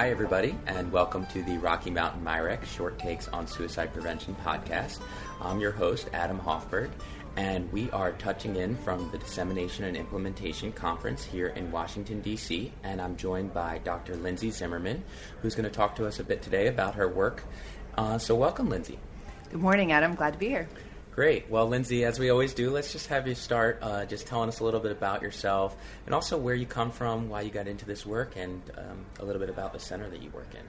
Hi, everybody, and welcome to the Rocky Mountain MIRECC Short Takes on Suicide Prevention podcast. I'm your host, Adam Hoffberg, and we are touching in from the Dissemination and Implementation Conference here in Washington, D.C., and I'm joined by Dr. Lindsay Zimmerman, who's going to talk to us a bit today about her work. Uh, so, welcome, Lindsay. Good morning, Adam. Glad to be here. Great. Well, Lindsay, as we always do, let's just have you start uh, just telling us a little bit about yourself and also where you come from, why you got into this work, and um, a little bit about the center that you work in.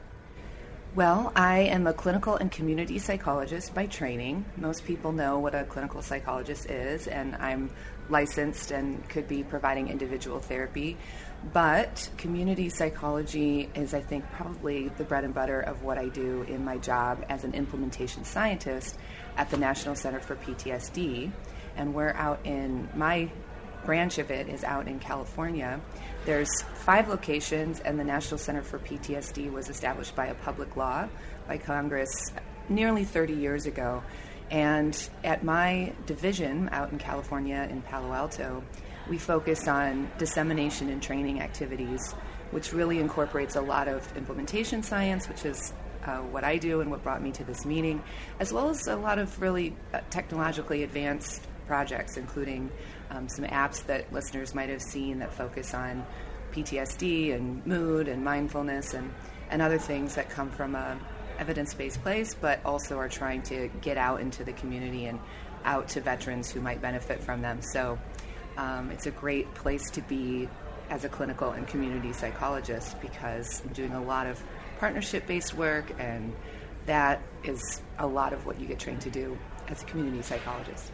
Well, I am a clinical and community psychologist by training. Most people know what a clinical psychologist is, and I'm licensed and could be providing individual therapy. But community psychology is, I think, probably the bread and butter of what I do in my job as an implementation scientist at the National Center for PTSD. And we're out in my branch of it is out in California. There's five locations, and the National Center for PTSD was established by a public law by Congress nearly 30 years ago. And at my division out in California in Palo Alto, we focus on dissemination and training activities, which really incorporates a lot of implementation science, which is uh, what I do and what brought me to this meeting, as well as a lot of really uh, technologically advanced projects, including um, some apps that listeners might have seen that focus on PTSD and mood and mindfulness and, and other things that come from a evidence-based place, but also are trying to get out into the community and out to veterans who might benefit from them. So um, it's a great place to be as a clinical and community psychologist because I'm doing a lot of partnership based work, and that is a lot of what you get trained to do as a community psychologist.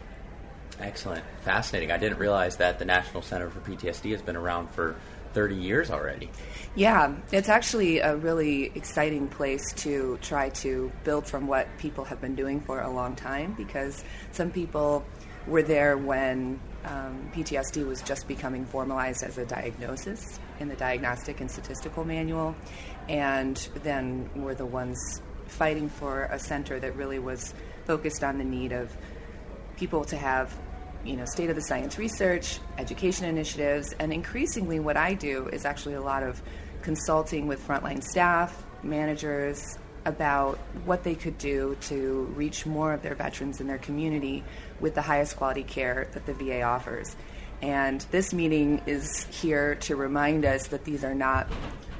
Excellent. Fascinating. I didn't realize that the National Center for PTSD has been around for 30 years already. Yeah, it's actually a really exciting place to try to build from what people have been doing for a long time because some people were there when um, PTSD was just becoming formalized as a diagnosis in the Diagnostic and Statistical Manual, and then were the ones fighting for a center that really was focused on the need of people to have you know state of the science research education initiatives. And increasingly what i do is actually a lot of consulting with frontline staff managers about what they could do to reach more of their veterans in their community with the highest quality care that the va offers and this meeting is here to remind us that these are not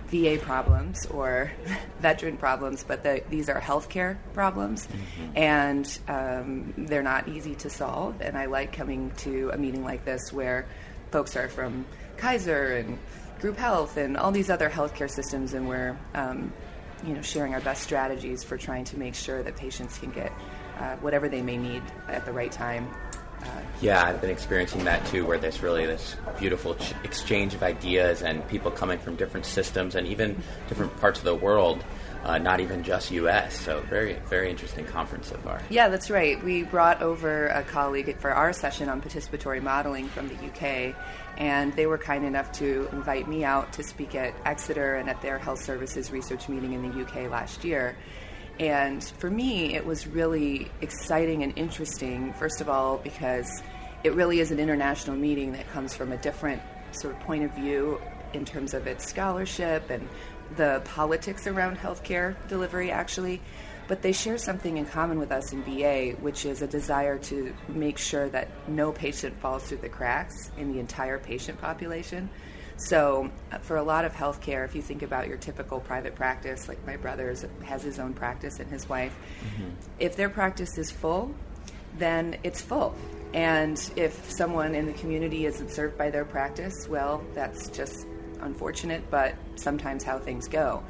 VA problems or veteran problems, but the, these are healthcare problems, mm-hmm. and um, they're not easy to solve. And I like coming to a meeting like this where folks are from Kaiser and Group Health and all these other healthcare systems, and we're um, you know sharing our best strategies for trying to make sure that patients can get uh, whatever they may need at the right time. Yeah, I've been experiencing that too, where there's really this beautiful ch- exchange of ideas and people coming from different systems and even different parts of the world, uh, not even just U.S. So very, very interesting conference so far. Yeah, that's right. We brought over a colleague for our session on participatory modeling from the UK, and they were kind enough to invite me out to speak at Exeter and at their health services research meeting in the UK last year. And for me, it was really exciting and interesting, first of all, because it really is an international meeting that comes from a different sort of point of view in terms of its scholarship and the politics around healthcare delivery, actually. But they share something in common with us in VA, which is a desire to make sure that no patient falls through the cracks in the entire patient population. So, uh, for a lot of healthcare, if you think about your typical private practice, like my brother has his own practice and his wife, mm-hmm. if their practice is full, then it's full. And if someone in the community isn't served by their practice, well, that's just unfortunate, but sometimes how things go.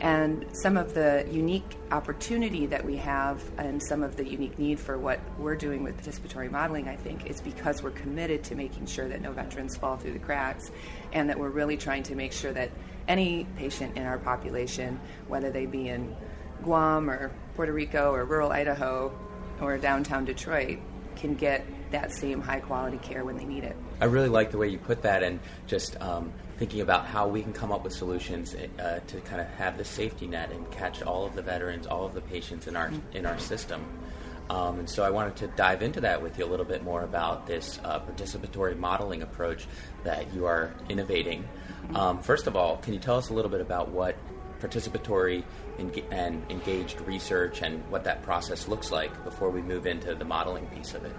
And some of the unique opportunity that we have and some of the unique need for what we're doing with participatory modeling, I think, is because we're committed to making sure that no veterans fall through the cracks and that we're really trying to make sure that any patient in our population, whether they be in Guam or Puerto Rico or rural Idaho or downtown Detroit, can get that same high quality care when they need it. I really like the way you put that and just um, thinking about how we can come up with solutions uh, to kind of have the safety net and catch all of the veterans, all of the patients in our mm-hmm. in our system. Um, and so I wanted to dive into that with you a little bit more about this uh, participatory modeling approach that you are innovating. Um, first of all, can you tell us a little bit about what participatory and engaged research and what that process looks like before we move into the modeling piece of it?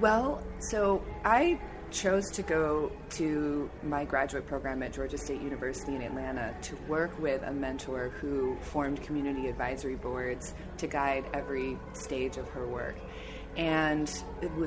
Well, so I chose to go to my graduate program at Georgia State University in Atlanta to work with a mentor who formed community advisory boards to guide every stage of her work. And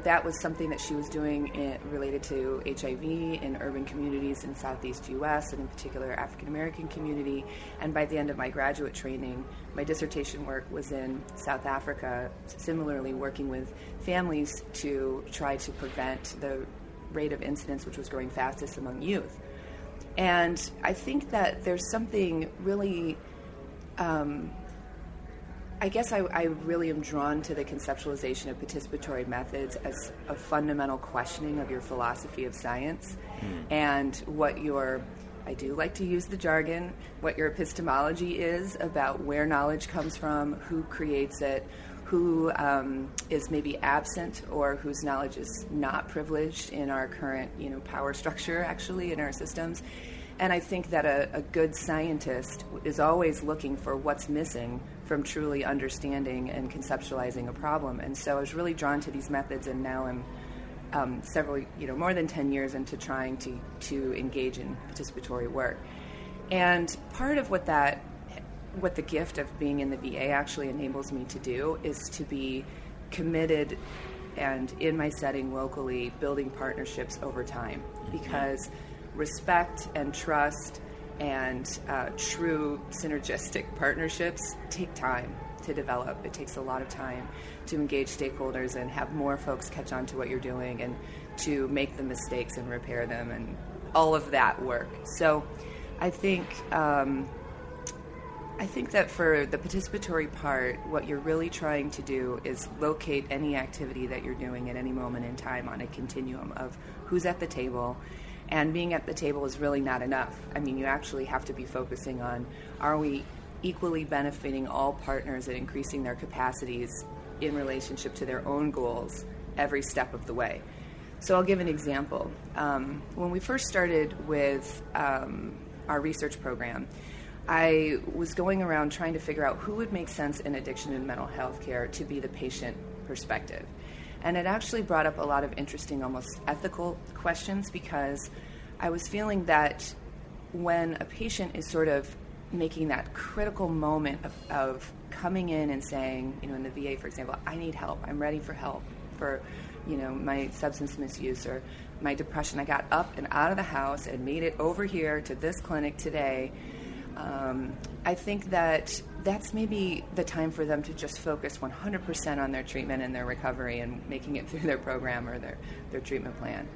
that was something that she was doing in, related to HIV in urban communities in Southeast US, and in particular African American community. And by the end of my graduate training, my dissertation work was in South Africa, similarly working with families to try to prevent the rate of incidence, which was growing fastest among youth. And I think that there's something really, um, I guess I, I, really am drawn to the conceptualization of participatory methods as a fundamental questioning of your philosophy of science mm. and what your I do like to use the jargon, what your epistemology is about where knowledge comes from, who creates it, who um, is maybe absent or whose knowledge is not privileged in our current you know power structure actually in our systems and I think that a, a, good scientist is always looking for what's missing from truly understanding and conceptualizing a problem. And so I was really drawn to these methods, and now I'm um, several, you know, more than 10 years into trying to, to engage in participatory work. And part of what that what the gift of being in the VA actually enables me to do is to be committed and in my setting locally building partnerships over time because respect and trust and uh, true synergistic partnerships take time to develop. It takes a lot of time to engage stakeholders and have more folks catch on to what you're doing and to make the mistakes and repair them and all of that work. So I think um, I think that for the participatory part, what you're really trying to do is locate any activity that you're doing at any moment in time on a continuum of who's at the table. And being at the table is really not enough. I mean, you actually have to be focusing on are we equally benefiting all partners and increasing their capacities in relationship to their own goals every step of the way. So I'll give an example. Um, when we first started with um, our research program, I was going around trying to figure out who would make sense in addiction and mental health care to be the patient perspective. And it actually brought up a lot of interesting, almost ethical questions because I was feeling that when a patient is sort of making that critical moment of, of coming in and saying, you know, in the VA, for example, I need help, I'm ready for help for, you know, my substance misuse or my depression. I got up and out of the house and made it over here to this clinic today um, I think that that's maybe the time for them to just focus 100% on their treatment and their recovery and making it through their program or their, their treatment plan.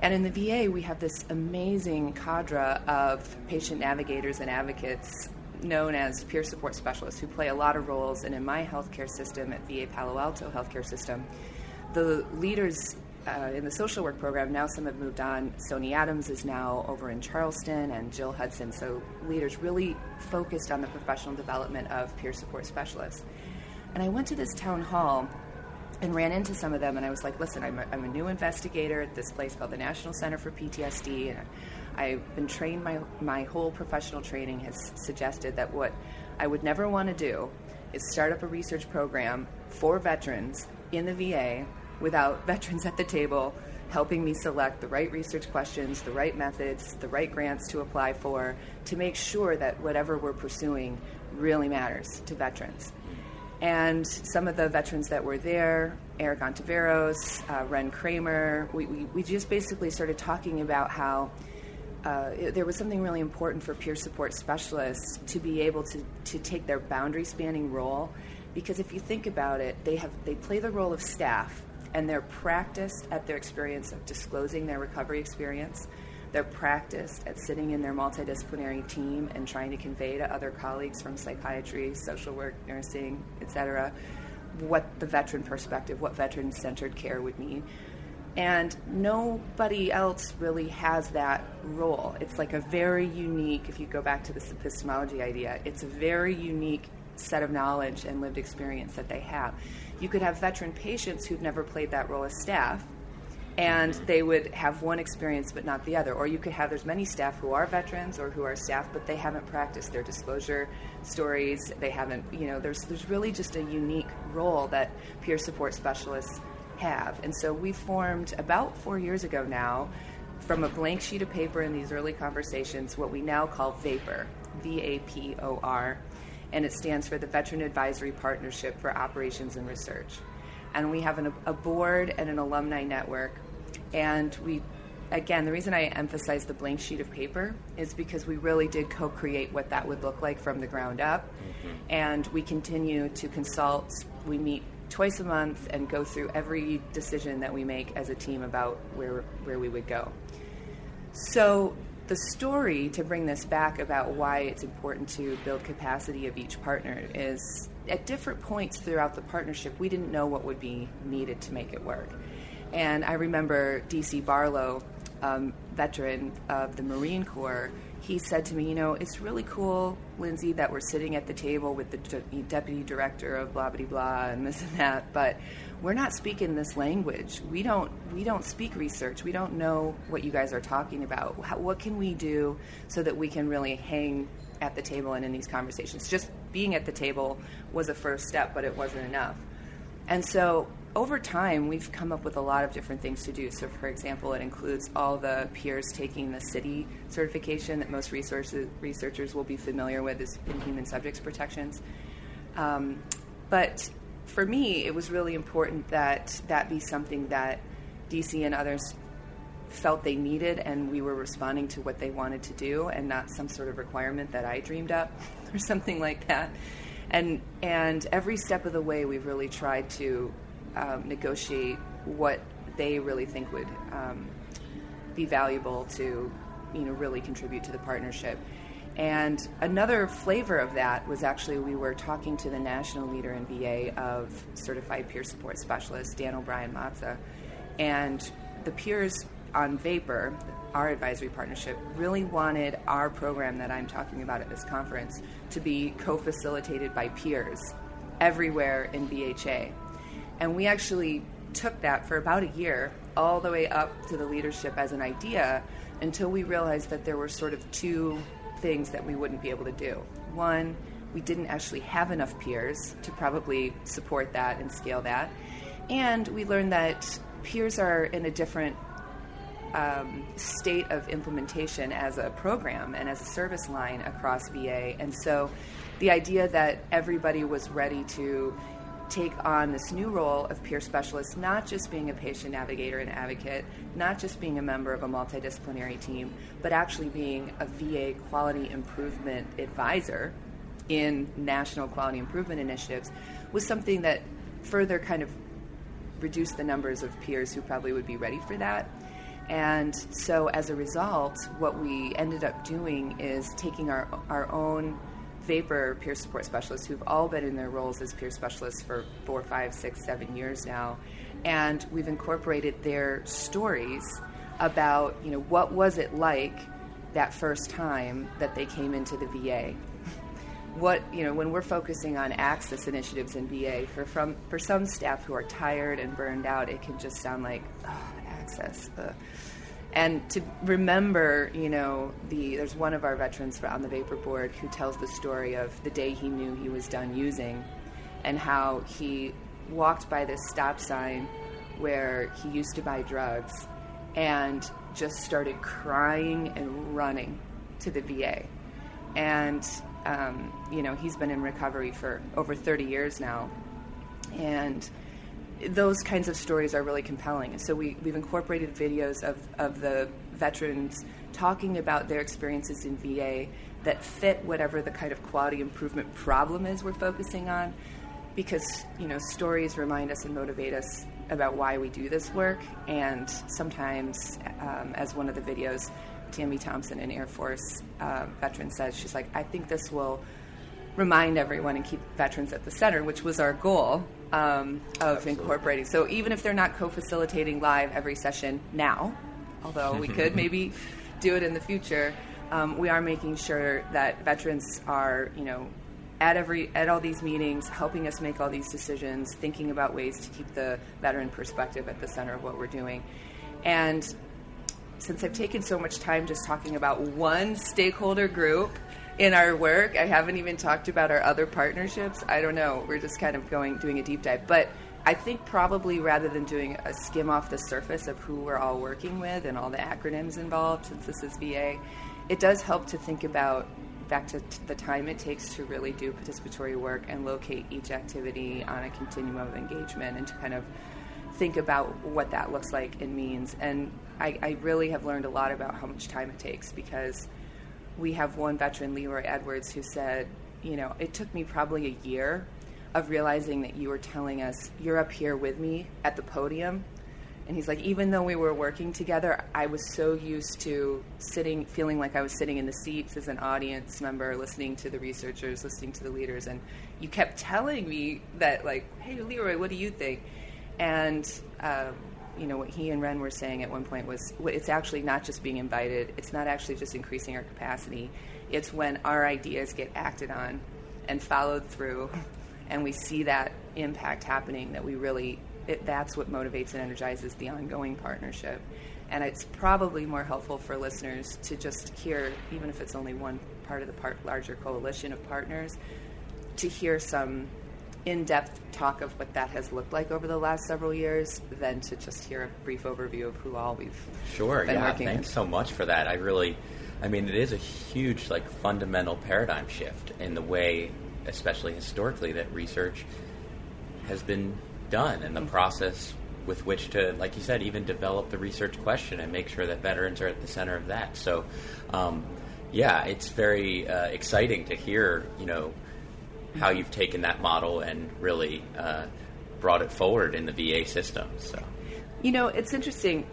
And in the VA, we have this amazing cadre of patient navigators and advocates known as peer support specialists who play a lot of roles. And in my healthcare system at VA Palo Alto Healthcare System, the leaders uh, in the social work program, now some have moved on. Sony Adams is now over in Charleston, and Jill Hudson. So leaders really focused on the professional development of peer support specialists. And I went to this town hall and ran into some of them, and I was like, listen, I'm a, I'm a new investigator at this place called the National Center for PTSD, and I've been trained, my, my whole professional training has suggested that what I would never want to do is start up a research program for veterans in the VA without veterans at the table helping me select the right research questions, the right methods, the right grants to apply for to make sure that whatever we're pursuing really matters to veterans. And some of the veterans that were there, Eric Ontiveros, uh, Ren Kramer, we, we, we, just basically started talking about how uh, it, there was something really important for peer support specialists to be able to, to take their boundary spanning role. Because if you think about it, they, have, they play the role of staff and they're practiced at their experience of disclosing their recovery experience. They're practiced at sitting in their multidisciplinary team and trying to convey to other colleagues from psychiatry, social work, nursing, etc., what the veteran perspective, what veteran centered care would mean. And nobody else really has that role. It's like a very unique, if you go back to this epistemology idea, it's a very unique set of knowledge and lived experience that they have. You could have veteran patients who've never played that role as staff, and they would have one experience but not the other. Or you could have there's many staff who are veterans or who are staff but they haven't practiced their disclosure stories. They haven't, you know, there's there's really just a unique role that peer support specialists have. And so we formed about 4 years ago now from a blank sheet of paper in these early conversations what we now call VAPOR, V A P O R, and it stands for the Veteran Advisory Partnership for Operations and Research. And we have an, a board and an alumni network and we, again, the reason I emphasize the blank sheet of paper is because we really did co create what that would look like from the ground up. Mm-hmm. And we continue to consult. We meet twice a month and go through every decision that we make as a team about where, where we would go. So, the story to bring this back about why it's important to build capacity of each partner is at different points throughout the partnership, we didn't know what would be needed to make it work. And I remember D.C. Barlow, um, veteran of the Marine Corps, he said to me, You know, it's really cool, Lindsay, that we're sitting at the table with the de- deputy director of blah, blah, blah, and this and that, but we're not speaking this language. We don't, we don't speak research. We don't know what you guys are talking about. How, what can we do so that we can really hang at the table and in these conversations? Just being at the table was a first step, but it wasn't enough. And so over time, we've come up with a lot of different things to do. So, for example, it includes all the peers taking the CITI certification that most researchers will be familiar with is in human subjects protections. Um, but for me, it was really important that that be something that DC and others felt they needed, and we were responding to what they wanted to do, and not some sort of requirement that I dreamed up or something like that. And and every step of the way, we've really tried to um, negotiate what they really think would um, be valuable to, you know, really contribute to the partnership. And another flavor of that was actually we were talking to the national leader in VA of certified peer support specialist, Dan O'Brien Mazza, and the peers on VAPOR, our advisory partnership, really wanted our program that I'm talking about at this conference to be co facilitated by peers everywhere in VHA. And we actually took that for about a year, all the way up to the leadership as an idea, until we realized that there were sort of two things that we wouldn't be able to do. One, we didn't actually have enough peers to probably support that and scale that. And we learned that peers are in a different um, state of implementation as a program and as a service line across VA. And so the idea that everybody was ready to take on this new role of peer specialist, not just being a patient navigator and advocate, not just being a member of a multidisciplinary team, but actually being a VA quality improvement advisor in national quality improvement initiatives, was something that further kind of reduced the numbers of peers who probably would be ready for that. And so, as a result, what we ended up doing is taking our, our own VAPOR peer support specialists who've all been in their roles as peer specialists for four, five, six, seven years now, and we've incorporated their stories about you know what was it like that first time that they came into the VA. what you know when we're focusing on access initiatives in VA for from for some staff who are tired and burned out, it can just sound like oh, access. Uh, and to remember, you know, the there's one of our veterans on the VAPOR board who tells the story of the day he knew he was done using, and how he walked by this stop sign where he used to buy drugs, and just started crying and running to the VA, and um, you know he's been in recovery for over 30 years now, and those kinds of stories are really compelling. So we, we've incorporated videos of, of the veterans talking about their experiences in VA that fit whatever the kind of quality improvement problem is we're focusing on because you know stories remind us and motivate us about why we do this work and sometimes um, as one of the videos tammy thompson an air force uh, veteran says she's like i think this will remind everyone and keep veterans at the center which was our goal um, of Absolutely. incorporating. So even if they're not co-facilitating live every session now, although we could maybe do it in the future, um, we are making sure that veterans are, you know, at every at all these meetings, helping us make all these decisions, thinking about ways to keep the veteran perspective at the center of what we're doing. And since I've taken so much time just talking about one stakeholder group in our work, I haven't even talked about our other partnerships. I don't know. We're just kind of going doing a deep dive, but I think probably rather than doing a skim off the surface of who we're all working with and all the acronyms involved, since this is VA, it does help to think about back to t- the time it takes to really do participatory work and locate each activity on a continuum of engagement and to kind of think about what that looks like and means. And I, I really have learned a lot about how much time it takes because we have one veteran, Leroy Edwards, who said, you know, it took me probably a year of realizing that you were telling us, you're up here with me at the podium. And he's like, even though we were working together, I was so used to sitting, feeling like I was sitting in the seats as an audience member, listening to the researchers, listening to the leaders. And you kept telling me that, like, hey, Leroy, what do you think? And, um, you know, what he and Ren were saying at one point was it's actually not just being invited, it's not actually just increasing our capacity, it's when our ideas get acted on and followed through and we see that impact happening that we really it, that's what motivates and energizes the ongoing partnership. And it's probably more helpful for listeners to just hear even if it's only one part of the part, larger coalition of partners to hear some in-depth talk of what that has looked like over the last several years than to just hear a brief overview of who all we've sure been yeah working thanks with. so much for that. I really i mean it is a huge like fundamental paradigm shift in the way especially historically that research has been done and the process with which to like you said even develop the research question and make sure that veterans are at the center of that. So um, yeah it's very uh, exciting to hear you know how you've taken that model and really uh, brought it forward in the VA system. So, You know, it's interesting.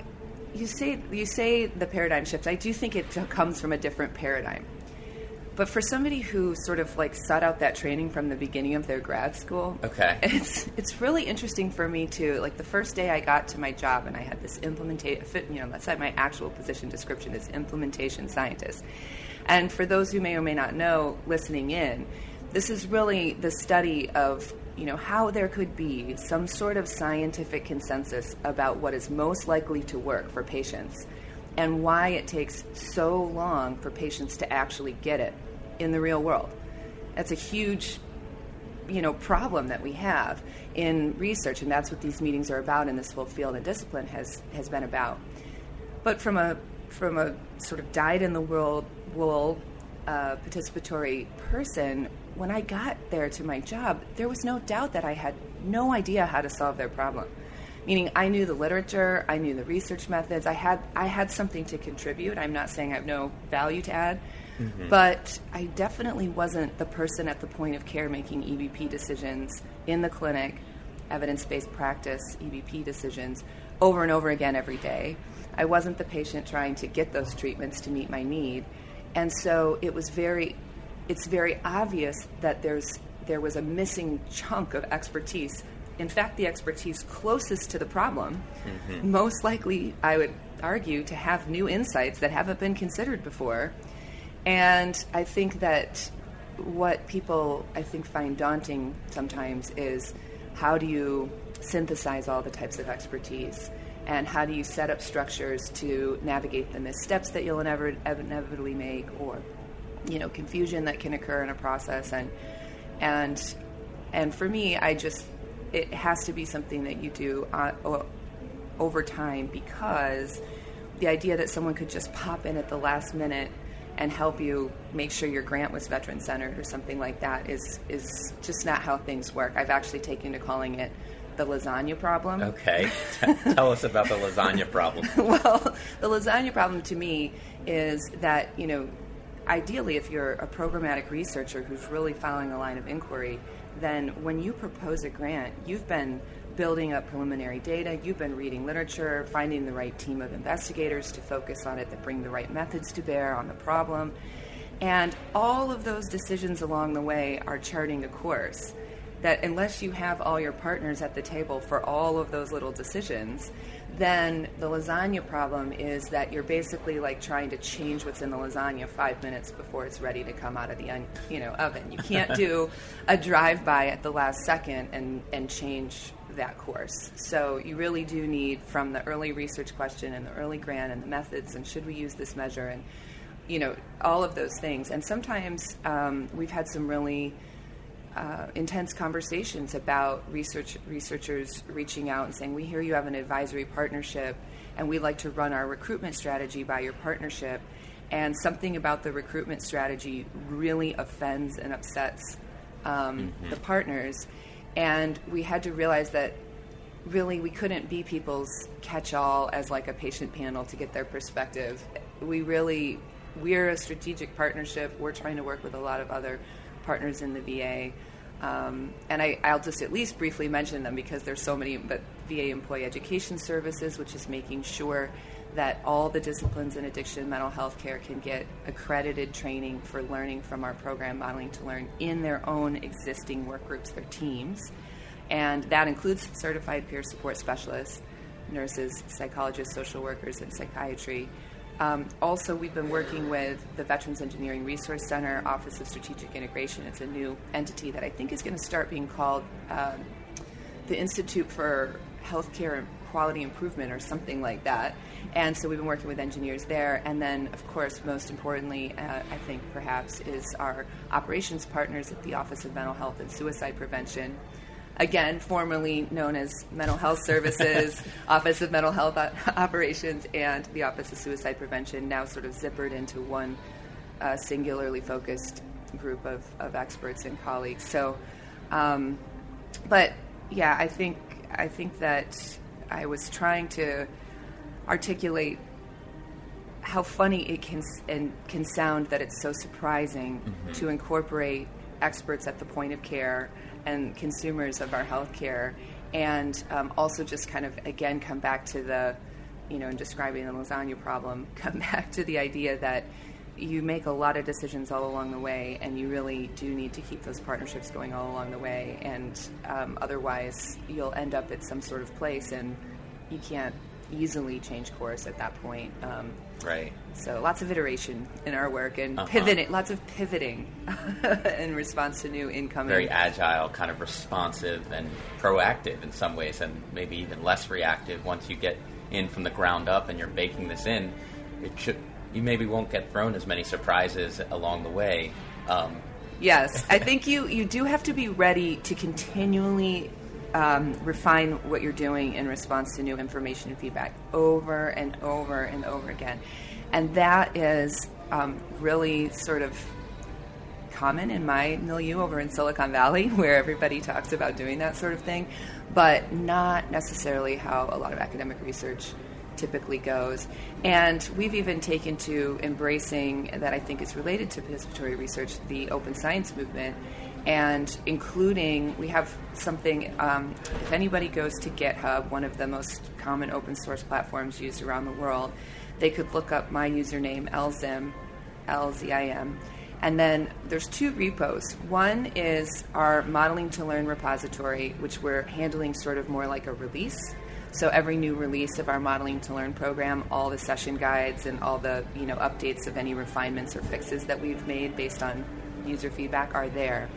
You say you say the paradigm shift. I do think it comes from a different paradigm. But for somebody who sort of like sought out that training from the beginning of their grad school, Okay. it's it's really interesting for me to like the first day I got to my job and I had this implementation. You know, that's like my actual position description is implementation scientist. And for those who may or may not know, listening in, this is really the study of you know how there could be some sort of scientific consensus about what is most likely to work for patients and why it takes so long for patients to actually get it in the real world. That's a huge you know problem that we have in research and that's what these meetings are about and this whole field and discipline has has been about. But from a from a sort of dyed in the world uh, participatory person, when I got there to my job, there was no doubt that I had no idea how to solve their problem. Meaning, I knew the literature, I knew the research methods, I had I had something to contribute. I'm not saying I have no value to add, but I definitely wasn't the person at the point of care making EBP decisions in the clinic, evidence-based practice EBP decisions over and over again every day. I wasn't the patient trying to get those treatments to meet my need. And so it was very it's very obvious that there's there was a missing chunk of expertise. In fact, the expertise closest to the problem, mm-hmm. most likely, I would argue, to have new insights that haven't been considered before. And I think that what people I think find daunting sometimes is how do you synthesize all the types of expertise and how do you set up structures to navigate the missteps that you'll inevitably make or you know confusion that can occur in a process and and and for me I just it has to be something that you do uh, o- over time because the idea that someone could just pop in at the last minute and help you make sure your grant was veteran centered or something like that is is just not how things work. I've actually taken to calling it the lasagna problem. okay, tell us about the lasagna problem. well, the lasagna problem to me is that, you know, ideally, if you're a programmatic researcher who's really following a line of inquiry, then when you propose a grant, you've been building up preliminary data, you've been reading literature, finding the right team of investigators to focus on it that bring the right methods to bear on the problem. And all of those decisions along the way are charting a course that unless you have all your partners at the table for all of those little decisions, then the lasagna problem is that you're basically like trying to change what's in the lasagna five minutes before it's ready to come out of the un- you know oven. You can't do a drive by at the last second and and change that course. So you really do need from the early research question and the early grant and the methods and should we use this measure and you know all of those things. And sometimes um, we've had some really uh, intense conversations about research researchers reaching out and saying, "We hear you have an advisory partnership, and we'd like to run our recruitment strategy by your partnership." And something about the recruitment strategy really offends and upsets um, mm-hmm. the partners, and we had to realize that really we couldn't be people's catch-all as like a patient panel to get their perspective. We really we're a strategic partnership. We're trying to work with a lot of other partners in the VA. Um, and I, will just at least briefly mention them because there's so many. But VA Employee Education Services, which is making sure that all the disciplines in addiction and mental health care can get accredited training for learning from our program modeling to learn in their own existing work groups, their teams. And that includes certified peer support specialists, nurses, psychologists, social workers, and psychiatry. Um, also, we've been working with the Veterans Engineering Resource Center, Office of Strategic Integration. It's a new entity that I think is going to start being called um, the Institute for Healthcare Quality Improvement or something like that. And so we've been working with engineers there. And then, of course, most importantly, uh, I think perhaps, is our operations partners at the Office of Mental Health and Suicide Prevention again, formerly known as Mental Health Services, Office of Mental Health Operations, and the Office of Suicide Prevention, now sort of zippered into one uh, singularly focused group of, of experts and colleagues. So, um, but yeah, I think I think that I was trying to articulate how funny it can and can sound that it's so surprising mm-hmm. to incorporate experts at the point of care and consumers of our healthcare, and um, also just kind of again come back to the, you know, in describing the lasagna problem, come back to the idea that you make a lot of decisions all along the way, and you really do need to keep those partnerships going all along the way, and um, otherwise you'll end up at some sort of place, and you can't easily change course at that point. Um, right. So lots of iteration in our work and uh-huh. pivoting, lots of pivoting in response to new incoming. Very agile, kind of responsive and proactive in some ways, and maybe even less reactive once you get in from the ground up and you're baking this in. It should you maybe won't get thrown as many surprises along the way. Um, yes, I think you you do have to be ready to continually um, refine what you're doing in response to new information and feedback over and over and over again. And that is um, really sort of common in my milieu over in Silicon Valley, where everybody talks about doing that sort of thing, but not necessarily how a lot of academic research typically goes. And we've even taken to embracing that I think is related to participatory research, the open science movement, and including we have something um, if anybody goes to github one of the most common open source platforms used around the world they could look up my username lzim l-z-i-m and then there's two repos. One is our modeling to learn repository which we're handling sort of more like a release. So every new release of our modeling to learn program all the session guides and all the you know updates of any refinements or fixes that we've made based on user feedback are there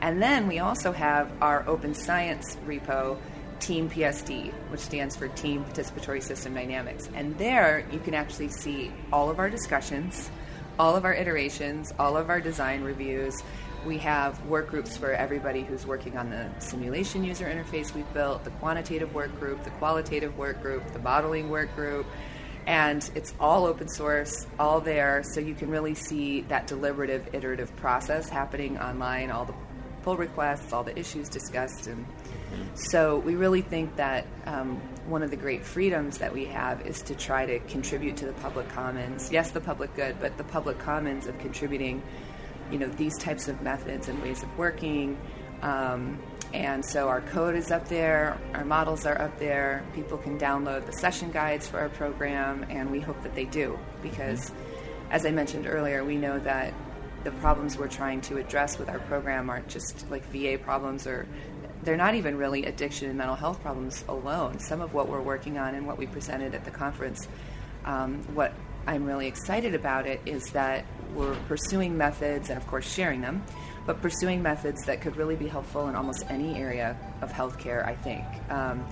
and then we also have our open science repo, Team PSD, which stands for Team Participatory System Dynamics. And there you can actually see all of our discussions, all of our iterations, all of our design reviews. We have work groups for everybody who's working on the simulation user interface we've built, the quantitative work group, the qualitative work group, the modeling work group. And it's all open source, all there, so you can really see that deliberative, iterative process happening online, all the pull requests, all the issues discussed. And so we really think that um, one of the great freedoms that we have is to try to contribute to the public commons. Yes, the public good, but the public commons of contributing, you know, these types of methods and ways of working. Um, and so our code is up there, our models are up there. People can download the session guides for our program, and we hope that they do because, as I mentioned earlier, we know that the problems we're trying to address with our program aren't just like VA problems or they're not even really addiction and mental health problems alone. Some of what we're working on and what we presented at the conference, um, what I'm really excited about it is that we're pursuing methods and, of course, sharing them, but pursuing methods that could really be helpful in almost any area of healthcare, I think. Um,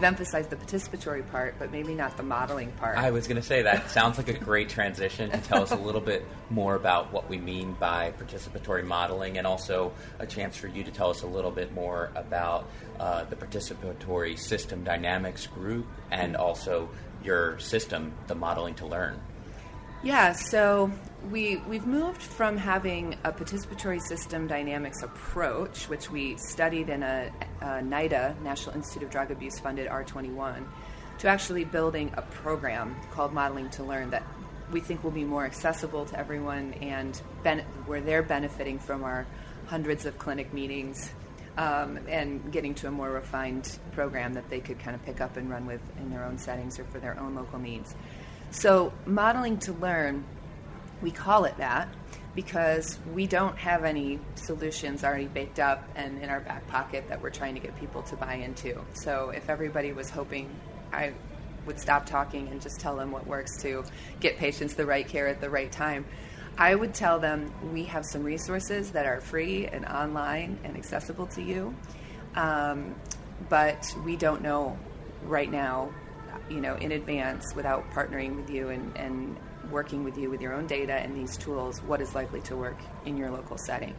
we've emphasized the participatory part, but maybe not the modeling part. I was going to say that sounds like a great transition to tell us a little bit more about what we mean by participatory modeling, and also a chance for you to tell us a little bit more about uh, the participatory system dynamics group, and also your system, the modeling to learn. Yeah, so we we've moved from having a participatory system dynamics approach, which we studied in a, a NIDA National Institute of Drug Abuse funded R21, to actually building a program called Modeling to Learn that we think will be more accessible to everyone and ben- where they're benefiting from our hundreds of clinic meetings um, and getting to a more refined program that they could kind of pick up and run with in their own settings or for their own local needs. So, modeling to learn, we call it that because we don't have any solutions already baked up and in our back pocket that we're trying to get people to buy into. So, if everybody was hoping I would stop talking and just tell them what works to get patients the right care at the right time, I would tell them we have some resources that are free and online and accessible to you, um, but we don't know right now you know, in advance without partnering with you and, and working with you with your own data and these tools, what is likely to work in your local setting.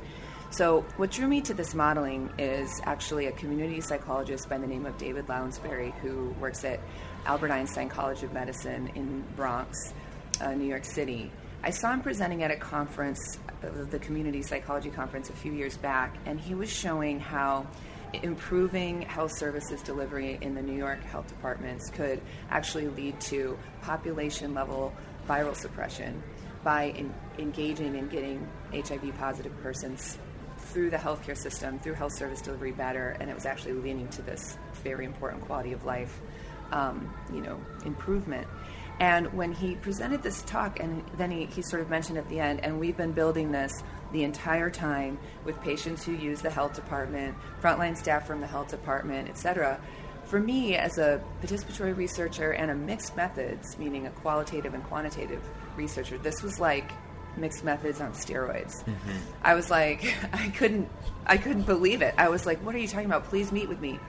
So, what drew me to this modeling is actually a community psychologist by the name of David Lounsbury, who works at Albert Einstein College of Medicine in Bronx, uh, New York City. I saw him presenting at a conference, uh, the Community Psychology Conference, a few years back, and he was showing how improving health services delivery in the New York health departments could actually lead to population level viral suppression by in, engaging in getting HIV positive persons through the healthcare system, through health service delivery better, and it was actually leading to this very important quality of life, um, you know, improvement. And when he presented this talk, and then he, he sort of mentioned at the end, and we've been building this the entire time with patients who use the health department, frontline staff from the health department, etc. For me, as a participatory researcher and a mixed methods, meaning a qualitative and quantitative researcher, this was like mixed methods on steroids. Mm-hmm. I was like, I couldn't, I couldn't believe it. I was like, what are you talking about? Please meet with me.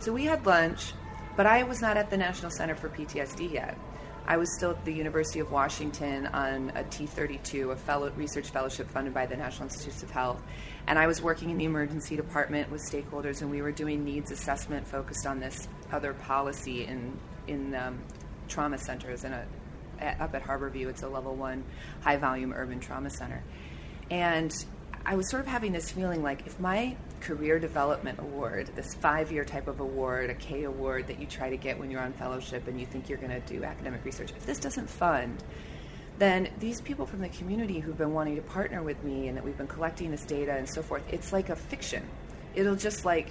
So we had lunch, but I was not at the National Center for PTSD yet. I was still at the University of Washington on a T32, a fellow, research fellowship funded by the National Institutes of Health. And I was working in the emergency department with stakeholders, and we were doing needs assessment focused on this other policy in, in um, trauma centers. And up at Harborview, it's a level one high volume urban trauma center. And I was sort of having this feeling like if my career development award, this five year type of award, a K award that you try to get when you're on fellowship and you think you're going to do academic research, if this doesn't fund, then these people from the community who've been wanting to partner with me and that we've been collecting this data and so forth, it's like a fiction. It'll just like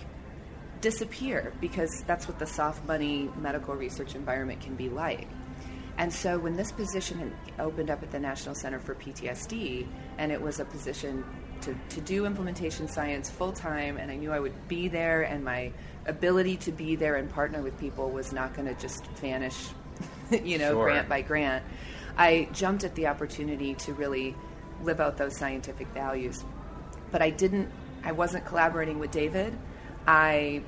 disappear because that's what the soft money medical research environment can be like. And so when this position opened up at the National Center for PTSD, and it was a position to, to do implementation science full time, and I knew I would be there, and my ability to be there and partner with people was not going to just vanish, you know, sure. grant by grant. I jumped at the opportunity to really live out those scientific values. But I didn't, I wasn't collaborating with David. I,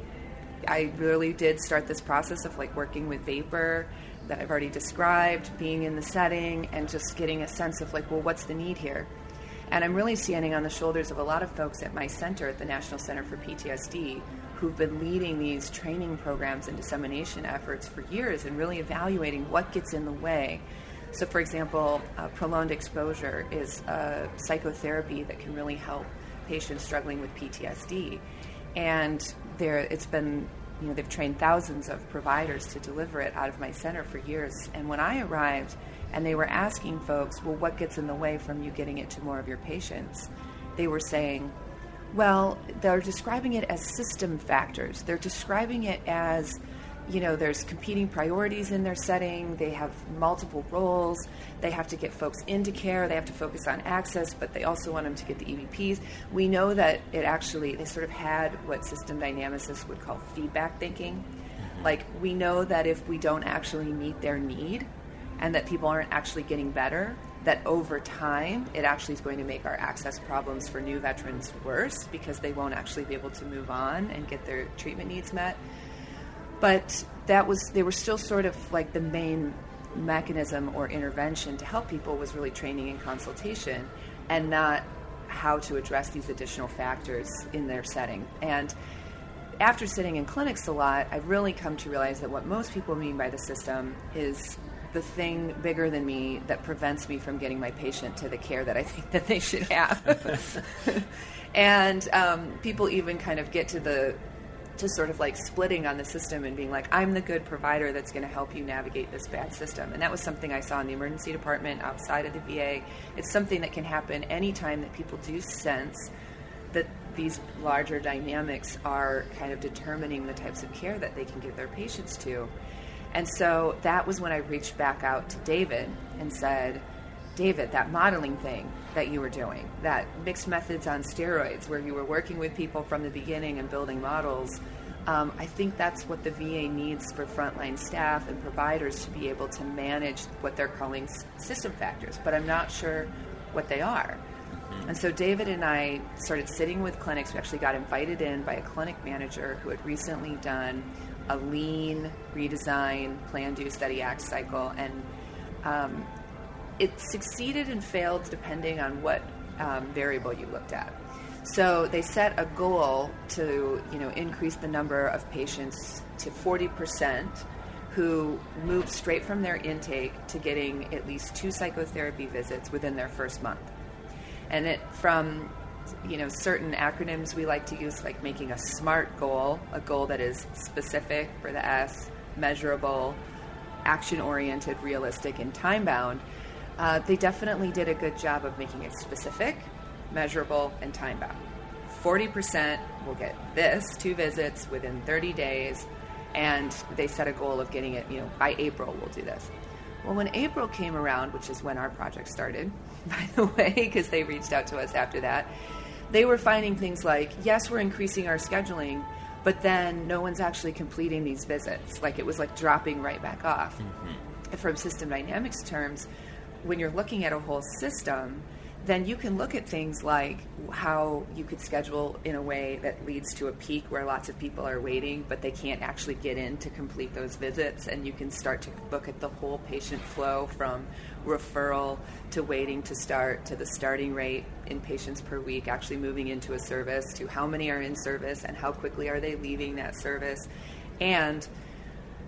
I really did start this process of like working with Vapor that I've already described, being in the setting, and just getting a sense of like, well, what's the need here? And I'm really standing on the shoulders of a lot of folks at my center at the National Center for PTSD who've been leading these training programs and dissemination efforts for years and really evaluating what gets in the way. So, for example, uh, prolonged exposure is a psychotherapy that can really help patients struggling with PTSD. And there, it's been, you know, they've trained thousands of providers to deliver it out of my center for years. And when I arrived, and they were asking folks, well, what gets in the way from you getting it to more of your patients? They were saying, well, they're describing it as system factors. They're describing it as you know, there's competing priorities in their setting. They have multiple roles. They have to get folks into care. They have to focus on access, but they also want them to get the EBPs. We know that it actually, they sort of had what system dynamicists would call feedback thinking. Mm-hmm. Like, we know that if we don't actually meet their need and that people aren't actually getting better, that over time it actually is going to make our access problems for new veterans worse because they won't actually be able to move on and get their treatment needs met. But that was they were still sort of like the main mechanism or intervention to help people was really training and consultation and not how to address these additional factors in their setting. And after sitting in clinics a lot i've really come to realize that what most people mean by the system is the thing bigger than me that prevents me from getting my patient to the care that I think that they should have. and um, people even kind of get to the to sort of like splitting on the system and being like, I'm the good provider that's going to help you navigate this bad system. And that was something I saw in the emergency department outside of the VA. It's something that can happen anytime that people do sense that these larger dynamics are kind of determining the types of care that they can give their patients to. And so that was when I reached back out to David and said, David, that modeling thing that you were doing, that mixed methods on steroids, where you were working with people from the beginning and building models, um, I think that's what the VA needs for frontline staff and providers to be able to manage what they're calling system factors, but I'm not sure what they are. Mm-hmm. And so David and I started sitting with clinics. We actually got invited in by a clinic manager who had recently done a lean redesign plan do study act cycle. And um, it succeeded and failed depending on what um, variable you looked at. So they set a goal to you know increase the number of patients to 40% who moved straight from their intake to getting at least two psychotherapy visits within their first month. And it from you know certain acronyms we like to use like making a smart goal a goal that is specific for the s measurable action oriented realistic and time bound uh, they definitely did a good job of making it specific measurable and time bound 40% will get this two visits within 30 days and they set a goal of getting it you know by april we'll do this. Well when april came around which is when our project started by the way because they reached out to us after that they were finding things like, yes, we're increasing our scheduling, but then no one's actually completing these visits. Like it was like dropping right back off. Mm-hmm. From system dynamics terms, when you're looking at a whole system, then you can look at things like how you could schedule in a way that leads to a peak where lots of people are waiting, but they can't actually get in to complete those visits. And you can start to look at the whole patient flow from referral to waiting to start to the starting rate in patients per week actually moving into a service to how many are in service and how quickly are they leaving that service. And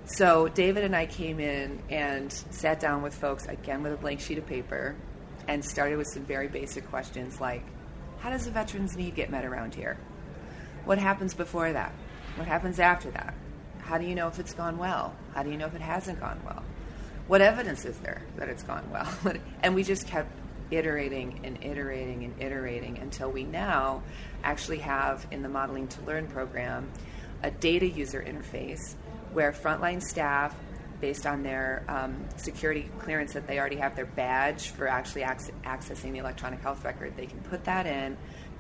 so David and I came in and sat down with folks again with a blank sheet of paper and started with some very basic questions like how does a veteran's need get met around here? What happens before that? What happens after that? How do you know if it's gone well? How do you know if it hasn't gone well? What evidence is there that it's gone well? and we just kept iterating and iterating and iterating until we now actually have in the Modeling to Learn program a data user interface where frontline staff based on their um, security clearance that they already have their badge for actually ac- accessing the electronic health record. They can put that in,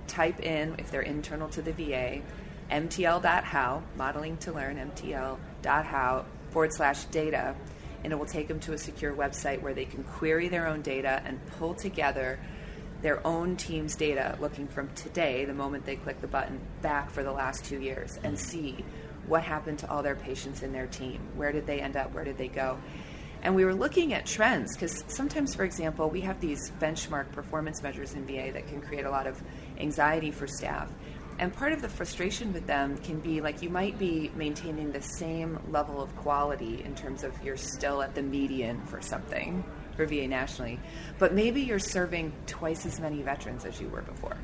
type in, if they're internal to the VA, mtl.how, modeling to learn, mtl.how forward slash data, and it will take them to a secure website where they can query their own data and pull together their own team's data looking from today, the moment they click the button, back for the last two years and see what happened to all their patients in their team? Where did they end up? Where did they go? And we were looking at trends because sometimes, for example, we have these benchmark performance measures in VA that can create a lot of anxiety for staff. And part of the frustration with them can be like you might be maintaining the same level of quality in terms of you're still at the median for something for VA nationally, but maybe you're serving twice as many veterans as you were before.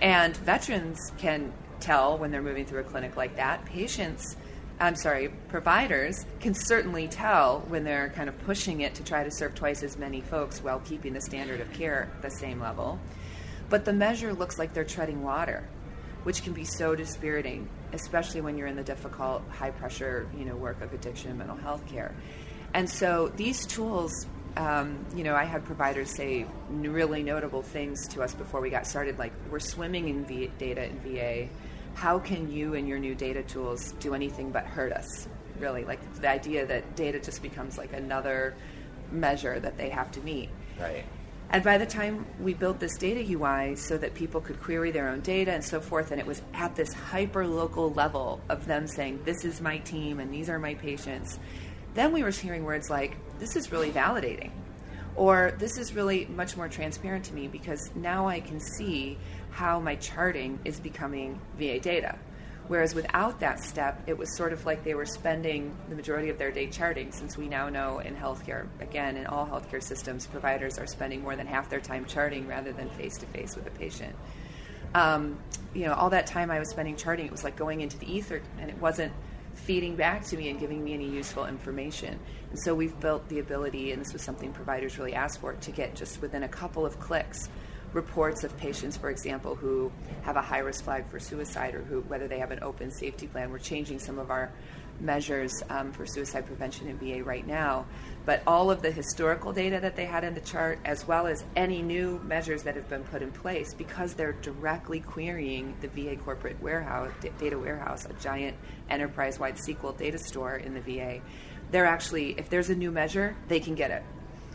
And veterans can tell when they're moving through a clinic like that. Patients, I'm sorry, providers can certainly tell when they're kind of pushing it to try to serve twice as many folks while keeping the standard of care the same level. But the measure looks like they're treading water, which can be so dispiriting especially when you're in the difficult, high pressure, you know, work of addiction and mental health care. And so these tools, um, you know, I had providers say really notable things to us before we got started, like we're swimming in v- data in VA. How can you and your new data tools do anything but hurt us? Really, like the idea that data just becomes like another measure that they have to meet. Right. And by the time we built this data UI so that people could query their own data and so forth, and it was at this hyper local level of them saying, This is my team and these are my patients, then we were hearing words like, This is really validating. Or this is really much more transparent to me because now I can see how my charting is becoming VA data. Whereas without that step, it was sort of like they were spending the majority of their day charting, since we now know in healthcare, again, in all healthcare systems, providers are spending more than half their time charting rather than face to face with a patient. Um, you know, all that time I was spending charting, it was like going into the ether, and it wasn't feeding back to me and giving me any useful information. And so we've built the ability, and this was something providers really asked for, to get just within a couple of clicks reports of patients, for example, who have a high risk flag for suicide or who, whether they have an open safety plan. We're changing some of our measures um, for suicide prevention in VA right now. But all of the historical data that they had in the chart, as well as any new measures that have been put in place, because they're directly querying the VA corporate warehouse, data warehouse, a giant enterprise wide SQL data store in the VA, they're actually, if there's a new measure, they can get it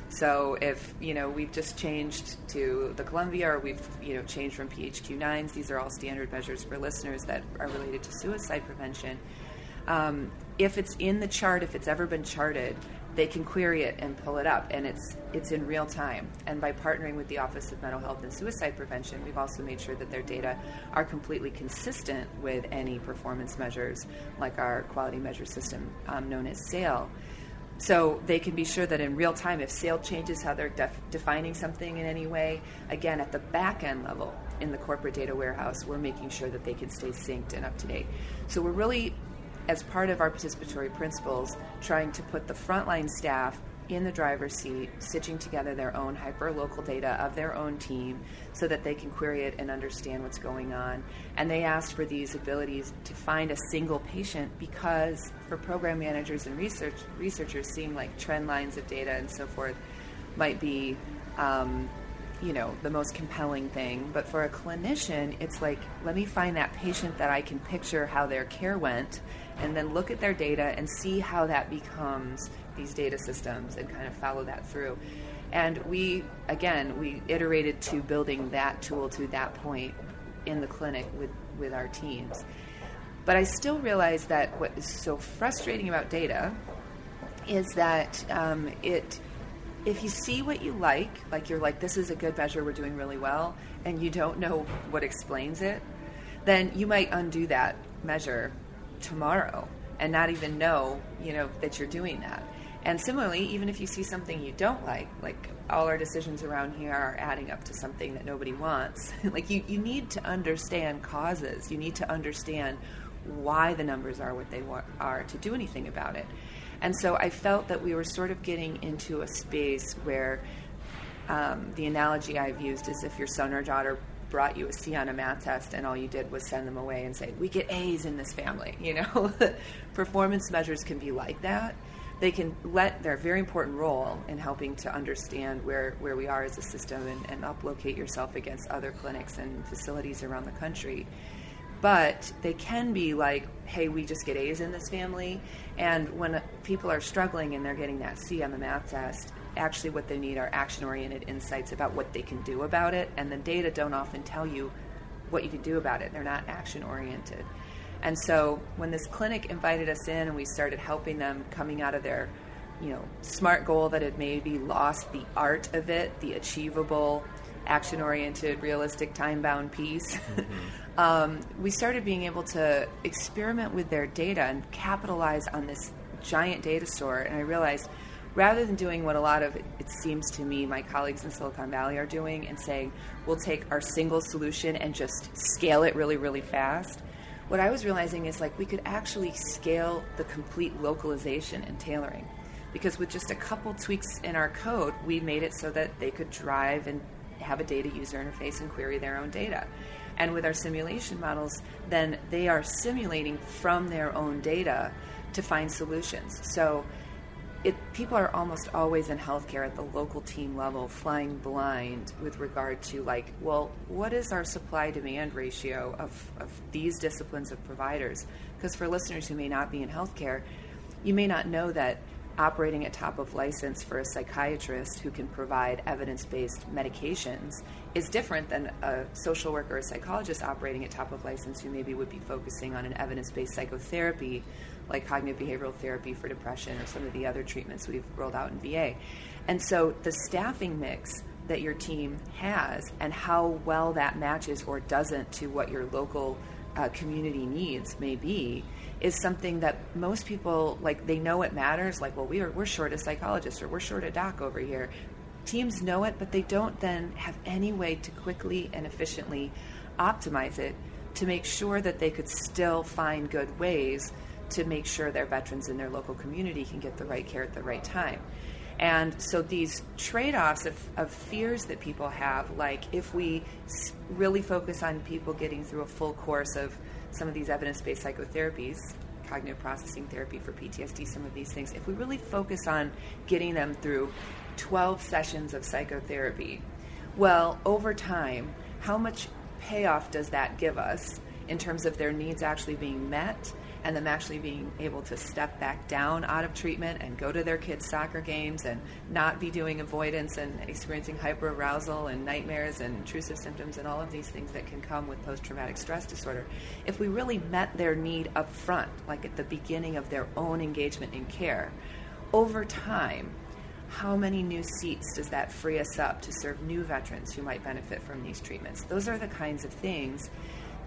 so if you know we've just changed to the Columbia, or we've you know changed from PHQ-9s, these are all standard measures for listeners that are related to suicide prevention. Um, if it's in the chart, if it's ever been charted, they can query it and pull it up, and it's it's in real time. And by partnering with the Office of Mental Health and Suicide Prevention, we've also made sure that their data are completely consistent with any performance measures, like our quality measure system um, known as SAIL. So they can be sure that in real time, if SAIL changes how they're def- defining something in any way, again, at the back end level in the corporate data warehouse, we're making sure that they can stay synced and up to date. So we're really, as part of our participatory principles, trying to put the frontline staff in the driver's seat, stitching together their own hyper local data of their own team so that they can query it and understand what's going on. And they asked for these abilities to find a single patient because for program managers and research researchers, seeing like trend lines of data and so forth might be. Um, you know the most compelling thing but for a clinician it's like let me find that patient that i can picture how their care went and then look at their data and see how that becomes these data systems and kind of follow that through. And we, again, we iterated to building that tool to that point in the clinic with, with our teams. But I still realize that what is so frustrating about data is that um, it, if you see what you like, like you're like, this is a good measure, we're doing really well, and you don't know what explains it, then you might undo that measure tomorrow and not even know, you know, that you're doing that. And similarly, even if you see something you don't like, like all our decisions around here are adding up to something that nobody wants, like you, you need to understand causes. You need to understand why the numbers are what they are to do anything about it. And so I felt that we were sort of getting into a space where um, the analogy I've used is if your son or daughter brought you a C on a math test and all you did was send them away and say, We get A's in this family. You know, performance measures can be like that they can let their very important role in helping to understand where, where we are as a system and, and uplocate yourself against other clinics and facilities around the country. But they can be like, hey, we just get A's in this family. And when uh, people are struggling and they're getting that C on the math test, actually what they need are action oriented insights about what they can do about it. And the data don't often tell you what you can do about it, they're not action oriented. And so when this clinic invited us in and we started helping them coming out of their, you know, smart goal that had maybe lost the art of it, the achievable, action oriented, realistic, time bound piece, mm-hmm. um, we started being able to experiment with their data and capitalize on this giant data store. And I realized rather than doing what a lot of it seems to me my colleagues in Silicon Valley are doing and saying we'll take our single solution and just scale it really really fast what I was realizing is like we could actually scale the complete localization and tailoring. Because with just a couple tweaks in our code, we made it so that they could drive and have a data user interface and query their own data. And with our simulation models, then they are simulating from their own data to find solutions. So it, people are almost always in healthcare at the local team level flying blind with regard to like well what is our supply demand ratio of, of these disciplines of providers? Because for listeners who may not be in healthcare you may not know that operating at top of license for a psychiatrist who can provide evidence based medications is different than a social worker or a psychologist operating at top of license who maybe would be focusing on an evidence based psychotherapy like cognitive behavioral therapy for depression or some of the other treatments we've rolled out in VA. And so the staffing mix that your team has and how well that matches or doesn't to what your local uh, community needs may be is something that most people like they know it matters like well we are we're short a psychologist or we're short a doc over here teams know it but they don't then have any way to quickly and efficiently optimize it to make sure that they could still find good ways to make sure their veterans in their local community can get the right care at the right time. And so these trade offs of, of, fears that people have, like if we really focus on people getting through a full course of some of these evidence based psychotherapies, cognitive processing therapy for PTSD, some of these things, if we really focus on getting them through 12 sessions of psychotherapy, well, over time, how much payoff does that give us in terms of their needs actually being met and them actually being able to step back down out of treatment and go to their kids' soccer games and not be doing avoidance and experiencing hyperarousal and nightmares and intrusive symptoms and all of these things that can come with post traumatic stress disorder. If we really met their need up front, like at the beginning of their own engagement in care, over time, how many new seats does that free us up to serve new veterans who might benefit from these treatments? Those are the kinds of things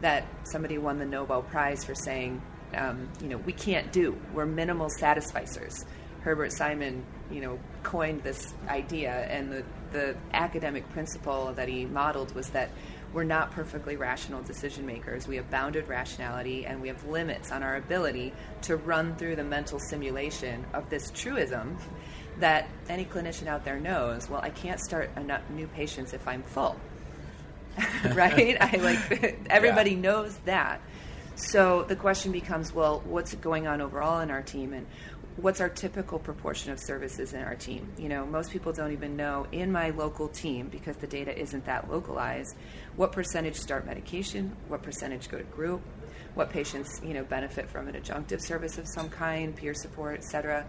that somebody won the Nobel Prize for saying um, you know, we can't do. We're minimal satisficers. Herbert Simon, you know, coined this idea, and the, the academic principle that he modeled was that we're not perfectly rational decision makers. We have bounded rationality, and we have limits on our ability to run through the mental simulation of this truism that any clinician out there knows. Well, I can't start new patients if I'm full. right? I like everybody yeah. knows that. So the question becomes, well, what's going on overall in our team, and what's our typical proportion of services in our team? You know, most people don't even know in my local team because the data isn't that localized. What percentage start medication? What percentage go to group? What patients, you know, benefit from an adjunctive service of some kind, peer support, et cetera.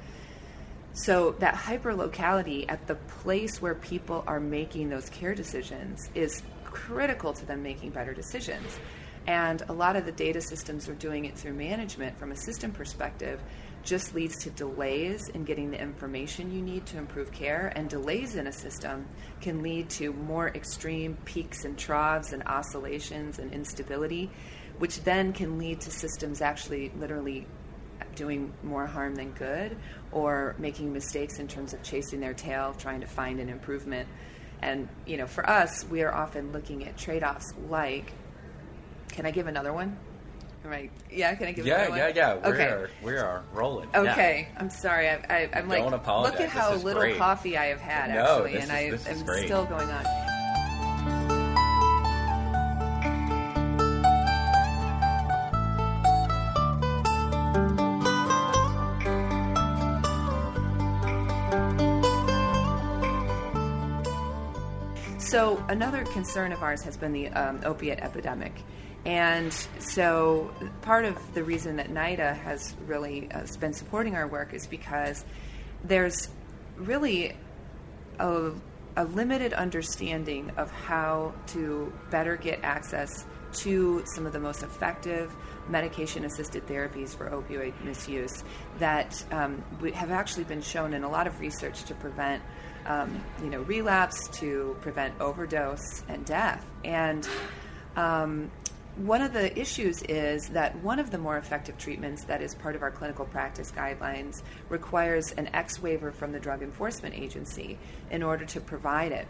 So that hyperlocality at the place where people are making those care decisions is critical to them making better decisions. And a lot of the data systems are doing it through management from a system perspective just leads to delays in getting the information you need to improve care. And delays in a system can lead to more extreme peaks and troughs and oscillations and instability which then can lead to systems actually literally doing more harm than good or making mistakes in terms of chasing their tail trying to find an improvement. And you know for us we are often looking at trade-offs like can I give another one? Am I, yeah, can I give yeah, another yeah, one? yeah, We okay. are we are rolling. Okay, yeah. I'm sorry. I, I, I'm Don't like, apologize. look at how little great. coffee I have had no, actually, this and is, I am great. still going on. So another concern of ours has been the um, opiate epidemic. And so part of the reason that NIDA has really uh, been supporting our work is because there's really a, a limited understanding of how to better get access to some of the most effective medication assisted therapies for opioid misuse that um, have actually been shown in a lot of research to prevent um, you know, relapse, to prevent overdose and death. And um, one of the issues is that one of the more effective treatments that is part of our clinical practice guidelines requires an X waiver from the Drug Enforcement Agency in order to provide it.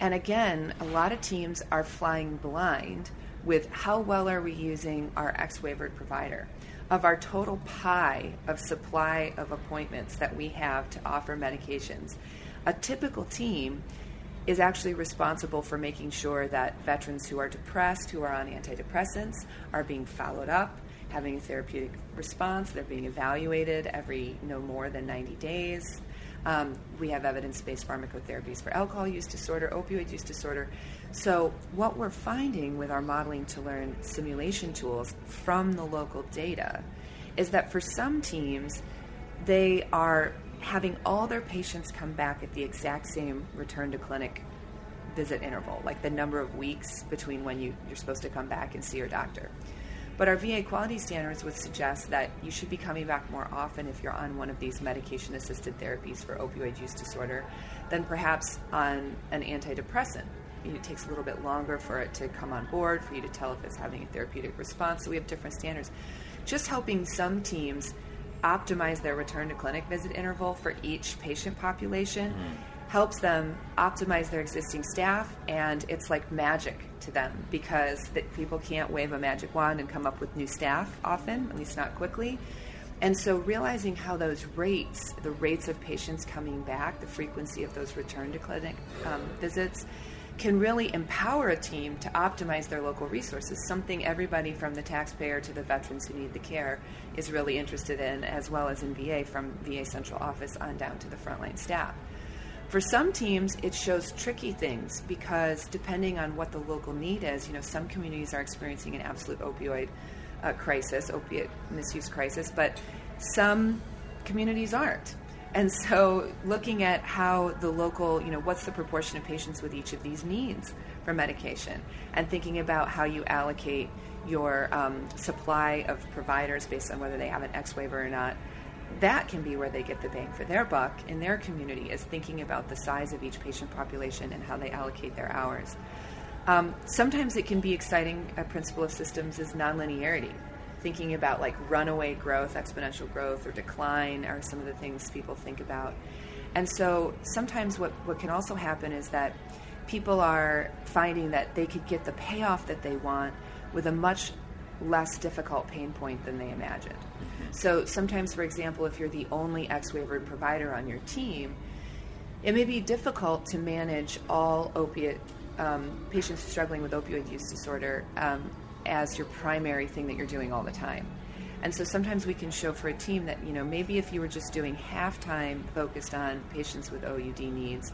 And again, a lot of teams are flying blind with how well are we using our X waivered provider. Of our total pie of supply of appointments that we have to offer medications, a typical team is actually responsible for making sure that veterans who are depressed, who are on antidepressants, are being followed up, having a therapeutic response. They're being evaluated every no more than 90 days. Um, we have evidence based pharmacotherapies for alcohol use disorder, opioid use disorder. So, what we're finding with our modeling to learn simulation tools from the local data is that for some teams, they are having all their patients come back at the exact same return to clinic visit interval, like the number of weeks between when you, you're supposed to come back and see your doctor. But our VA quality standards would suggest that you should be coming back more often if you're on one of these medication assisted therapies for opioid use disorder than perhaps on an antidepressant. It takes a little bit longer for it to come on board, for you to tell if it's having a therapeutic response. So we have different standards. Just helping some teams optimize their return to clinic visit interval for each patient population mm. helps them optimize their existing staff and it's like magic to them because that people can't wave a magic wand and come up with new staff often at least not quickly and so realizing how those rates the rates of patients coming back the frequency of those return to clinic um, visits can really empower a team to optimize their local resources, something everybody from the taxpayer to the veterans who need the care is really interested in, as well as in VA from VA central office on down to the frontline staff. For some teams, it shows tricky things because depending on what the local need is, you know, some communities are experiencing an absolute opioid uh, crisis, opiate misuse crisis, but some communities aren't. And so, looking at how the local, you know, what's the proportion of patients with each of these needs for medication, and thinking about how you allocate your um, supply of providers based on whether they have an X waiver or not, that can be where they get the bang for their buck in their community, is thinking about the size of each patient population and how they allocate their hours. Um, sometimes it can be exciting. A principle of systems is nonlinearity thinking about like runaway growth, exponential growth, or decline are some of the things people think about. And so sometimes what, what can also happen is that people are finding that they could get the payoff that they want with a much less difficult pain point than they imagined. Mm-hmm. So sometimes, for example, if you're the only X waiver provider on your team, it may be difficult to manage all opiate um, patients struggling with opioid use disorder um, as your primary thing that you're doing all the time. And so sometimes we can show for a team that, you know, maybe if you were just doing half time focused on patients with OUD needs,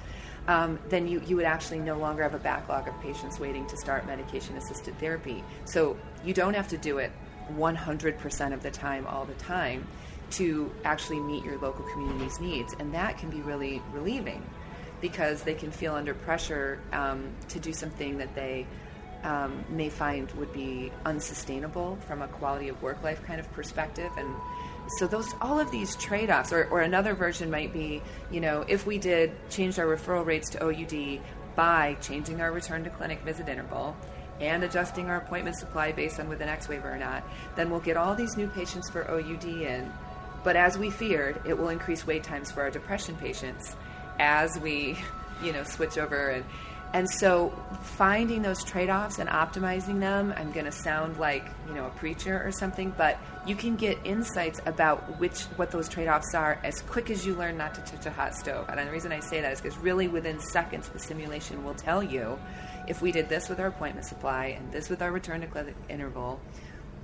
um, then you, you would actually no longer have a backlog of patients waiting to start medication assisted therapy. So you don't have to do it 100% of the time, all the time, to actually meet your local community's needs. And that can be really relieving because they can feel under pressure um, to do something that they um, may find would be unsustainable from a quality of work life kind of perspective. And so those all of these trade-offs or, or another version might be you know if we did change our referral rates to oud by changing our return to clinic visit interval and adjusting our appointment supply based on with an x waiver or not then we'll get all these new patients for oud in. But as we feared it will increase wait times for our depression patients as we you know switch over and and so finding those trade-offs and optimizing them, I'm going to sound like, you know, a preacher or something, but you can get insights about which what those trade-offs are as quick as you learn not to touch a hot stove. And the reason I say that is because really within seconds the simulation will tell you if we did this with our appointment supply and this with our return to clinic interval,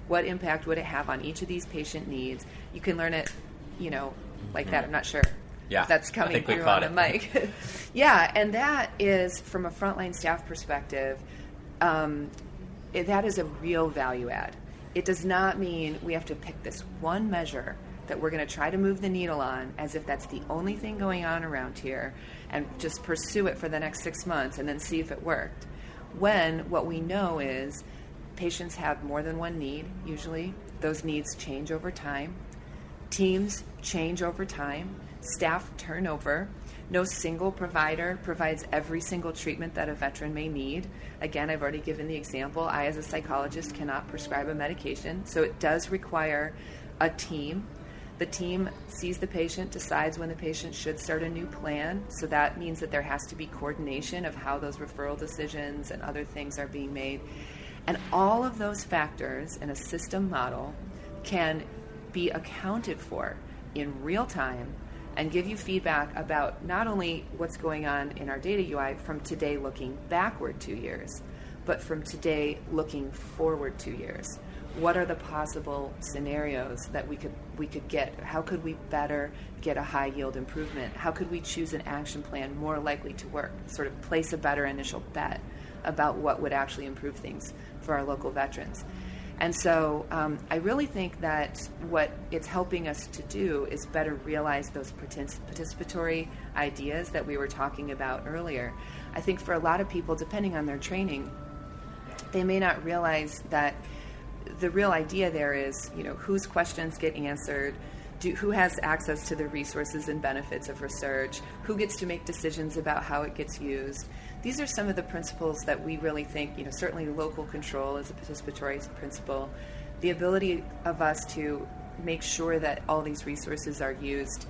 what impact would it have on each of these patient needs? You can learn it, you know, like mm-hmm. that. I'm not sure yeah, that's coming through on the mic. yeah, and that is from a frontline staff perspective. Um, it, that is a real value add. It does not mean we have to pick this one measure that we're going to try to move the needle on as if that's the only thing going on around here and just pursue it for the next six months and then see if it worked. When what we know is patients have more than one need, usually, those needs change over time, teams change over time staff turnover. No single provider provides every single treatment that a veteran may need. Again, I've already given the example. I, as a psychologist, cannot prescribe a medication, so it does require a team. The team sees the patient, decides when the patient should start a new plan, so that means that there has to be coordination of how those referral decisions and other things are being made. And all of those factors in a system model can be accounted for in real time and give you feedback about not only what's going on in our data UI from today looking backward two years, but from today looking forward two years. What are the possible scenarios that we could we could get? How could we better get a high yield improvement? How could we choose an action plan more likely to work? Sort of place a better initial bet about what would actually improve things for our local veterans. And so um, I really think that what it's helping us to do is better realize those participatory ideas that we were talking about earlier. I think for a lot of people, depending on their training, they may not realize that the real idea there is, you know, whose questions get answered, do, who has access to the resources and benefits of research, who gets to make decisions about how it gets used. These are some of the principles that we really think, you know, certainly local control is a participatory principle, the ability of us to make sure that all these resources are used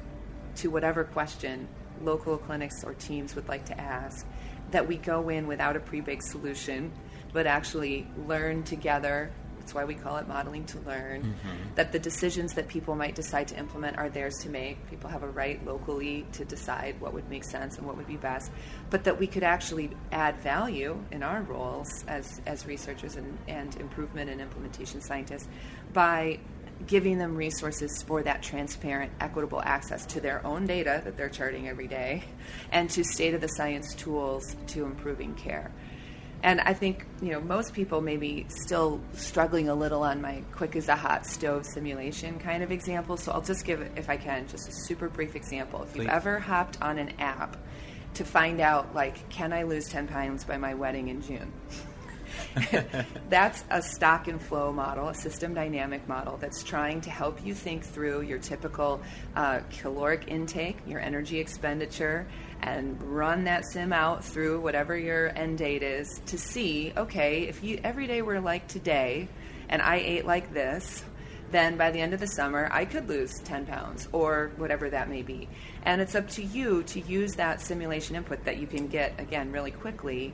to whatever question local clinics or teams would like to ask, that we go in without a pre baked solution, but actually learn together that's why we call it modeling to learn. Mm-hmm. That the decisions that people might decide to implement are theirs to make. People have a right locally to decide what would make sense and what would be best. But that we could actually add value in our roles as, as researchers and, and improvement and implementation scientists by giving them resources for that transparent, equitable access to their own data that they're charting every day and to state of the science tools to improving care. And I think you know most people may be still struggling a little on my quick as a hot stove simulation kind of example. So I'll just give, if I can, just a super brief example. If you've Please. ever hopped on an app to find out, like, can I lose ten pounds by my wedding in June? that's a stock and flow model, a system dynamic model that's trying to help you think through your typical uh, caloric intake, your energy expenditure, and run that sim out through whatever your end date is to see okay, if you every day were like today and I ate like this, then by the end of the summer, I could lose 10 pounds or whatever that may be. And it's up to you to use that simulation input that you can get, again, really quickly,